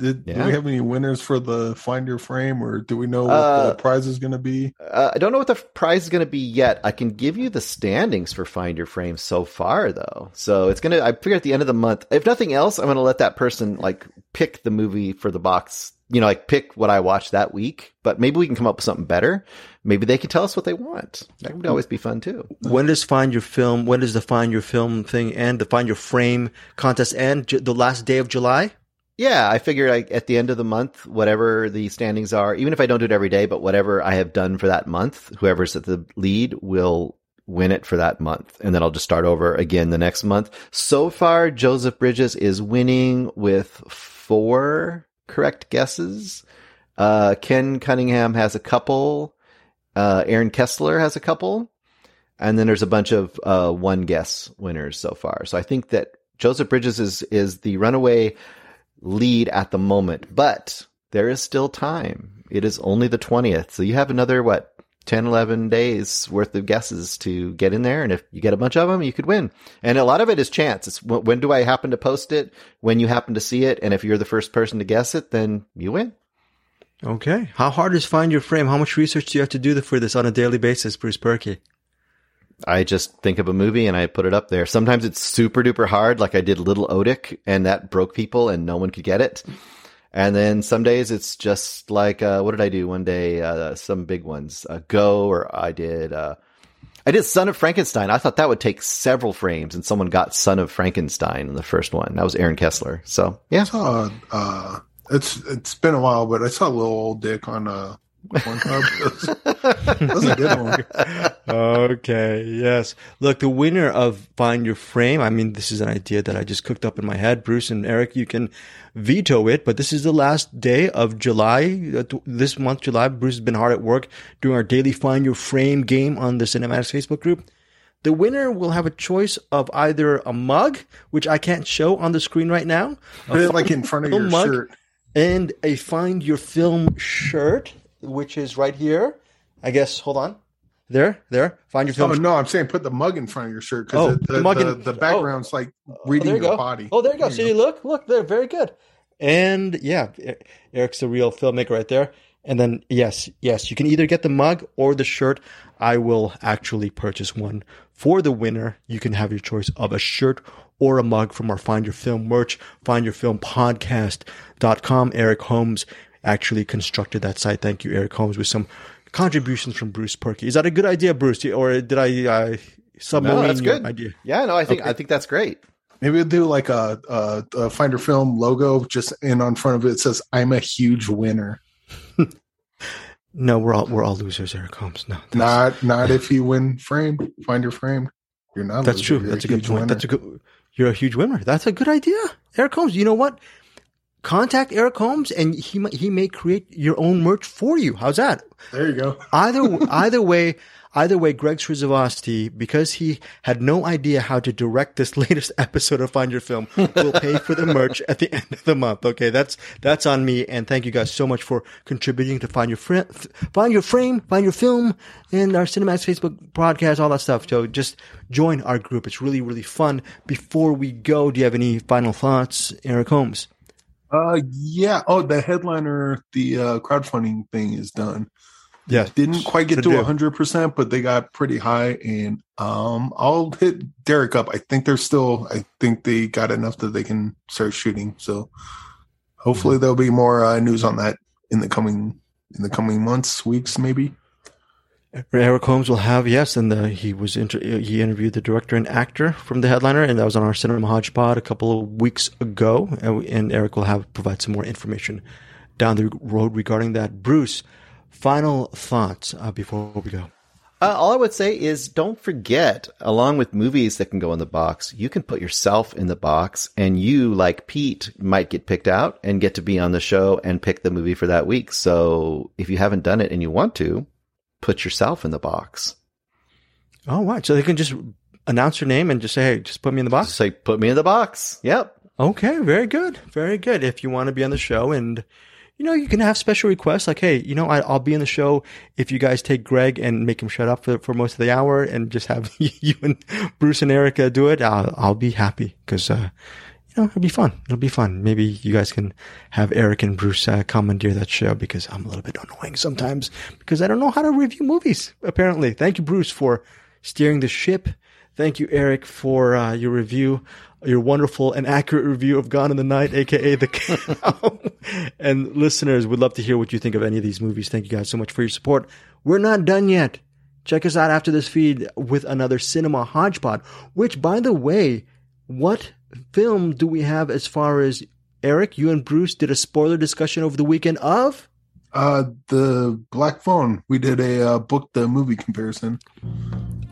B: Did, Do we have any winners for the Find Your Frame, or do we know what
C: Uh,
B: the prize is going to be?
C: Uh, I don't know what the prize is going to be yet. I can give you the standings for Find Your Frame so far, though. So it's going to, I figure at the end of the month, if nothing else, I'm going to let that person like pick the movie for the box, you know, like pick what I watched that week. But maybe we can come up with something better. Maybe they can tell us what they want. That would always be fun too.
A: When does find your film? When does the find your film thing end? The find your frame contest end? The last day of July?
C: Yeah, I figure like at the end of the month, whatever the standings are, even if I don't do it every day, but whatever I have done for that month, whoever's at the lead will win it for that month. And then I'll just start over again the next month. So far, Joseph Bridges is winning with four correct guesses. Uh, Ken Cunningham has a couple. Uh, Aaron Kessler has a couple. And then there's a bunch of uh, one guess winners so far. So I think that Joseph Bridges is is the runaway lead at the moment, but there is still time. It is only the 20th. So you have another, what, 10, 11 days worth of guesses to get in there. And if you get a bunch of them, you could win. And a lot of it is chance. It's when do I happen to post it? When you happen to see it. And if you're the first person to guess it, then you win.
A: Okay. How hard is find your frame? How much research do you have to do for this on a daily basis, Bruce Purkey?
C: I just think of a movie and I put it up there. Sometimes it's super duper hard, like I did Little Otik, and that broke people and no one could get it. And then some days it's just like, uh, what did I do one day? Uh, some big ones, uh, Go, or I did, uh, I did Son of Frankenstein. I thought that would take several frames, and someone got Son of Frankenstein in the first one. That was Aaron Kessler. So yeah,
B: I saw, uh, it's it's been a while, but I saw a little old dick on That's a good one.
A: okay, yes. Look, the winner of Find Your Frame, I mean, this is an idea that I just cooked up in my head. Bruce and Eric, you can veto it, but this is the last day of July. Uh, This month, July, Bruce has been hard at work doing our daily Find Your Frame game on the CinemAddicts Facebook group. The winner will have a choice of either a mug, which I can't show on the screen right now,
B: like in front of your
A: mug.
B: shirt.
A: and a Find Your Film shirt, which is right here. I guess, hold on. There, there. Find Your oh, Film
B: Oh no, I'm saying put the mug in front of your shirt because
A: Oh,
B: the,
A: the mug
B: the,
A: in-
B: the oh. background's like oh, reading
A: there you
B: your
A: go.
B: body.
A: Oh, there you go.
B: There
A: See,
B: you
A: look, look, they're very good. And yeah, Eric's a real filmmaker right there. And then yes, yes, you can either get the mug or the shirt. I will actually purchase one for the winner. You can have your choice of a shirt or a mug from our Find Your Film merch, Find Your Film podcast.com. Eric Holmes actually constructed that site. Thank you, Eric Holmes, with some contributions from Bruce Purkey. Is that a good idea, Bruce? Or did I uh, submarine
C: no, that's
A: your
C: good.
A: idea?
C: yeah, no, I think I think that's great.
B: Maybe we'll do like a, a, a Finder Film logo, just and on front of it, it says "I'm a huge winner."
A: No, we're all we're all losers, Eric Holmes. No, that's,
B: Not not if you win frame, Finder frame. You're not.
A: that's
B: loser,
A: true.
B: you're
A: That's a good point.
B: winner.
A: That's a good. You're a huge winner. That's a good idea, Eric Holmes. You know what? Contact Eric Holmes, and he might he may create your own merch for you. How's that?
B: There you go.
A: Either either way, either way, Greg Srisavasdi, because he had no idea how to direct this latest episode of Find Your Film, will pay for the merch at the end of the month. Okay, that's that's on me. And thank you guys so much for contributing to Find Your Frame, Find Your Frame, Find Your Film, and our CinemAddicts Facebook podcast, all that stuff. So just join our group. It's really really fun. Before we go, do you have any final thoughts, Eric Holmes?
B: Uh, yeah. Oh, the headliner, the uh, crowdfunding thing is done.
A: Yeah,
B: Didn't quite get to hundred percent, but they got pretty high. And um, I'll hit Derek up. I think they're still. I think they got enough that they can start shooting. So hopefully there'll be more uh, news on that in the coming in the coming months, weeks, maybe.
A: Eric Holmes will have yes, and the, he was inter- he interviewed the director and actor from the headliner, and that was on our Cinema Hodgepod a couple of weeks ago. And, and Eric will have provide some more information down the road regarding that. Bruce, final thoughts uh, before we go.
C: Uh, all I would say is don't forget, along with movies that can go in the box, you can put yourself in the box and you, like Pete, might get picked out and get to be on the show and pick the movie for that week. So if you haven't done it and you want to, put yourself in the box.
A: Oh, right. So they can just announce your name and just say, "Hey, just put me in the box."
C: Just say, put me in the box. Yep.
A: Okay, very good, very good. If you want to be on the show, and you know, you can have special requests like, "Hey, you know, I, I'll be in the show if you guys take Greg and make him shut up for, for most of the hour, and just have you and Bruce and Erica do it." I'll, I'll be happy because, uh, you know, it'll be fun. It'll be fun. Maybe you guys can have Eric and Bruce uh, commandeer that show because I'm a little bit annoying sometimes because I don't know how to review movies. Apparently, thank you, Bruce, for steering the ship. Thank you, Eric, for uh, your review, your wonderful and accurate review of Gone in the Night, aka The Cow. and listeners, would love to hear what you think of any of these movies. Thank you guys so much for your support. We're not done yet. Check us out after this feed with another Cinema Hodgepod, which, by the way, what film do we have as far as Eric, you and Bruce did a spoiler discussion over the weekend of?
B: Uh, the Black Phone. We did a uh, book the movie comparison.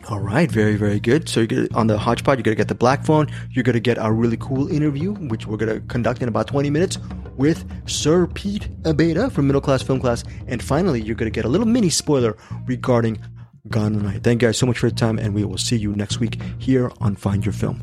A: All right, very, very good. So you're gonna, on the Hodgepod, you're going to get the Black Phone. You're going to get our really cool interview, which we're going to conduct in about 20 minutes with Sir Pete Abeda from Middle Class Film Class. And finally, you're going to get a little mini spoiler regarding Gone Tonight. Thank you guys so much for your time, and we will see you next week here on Find Your Film.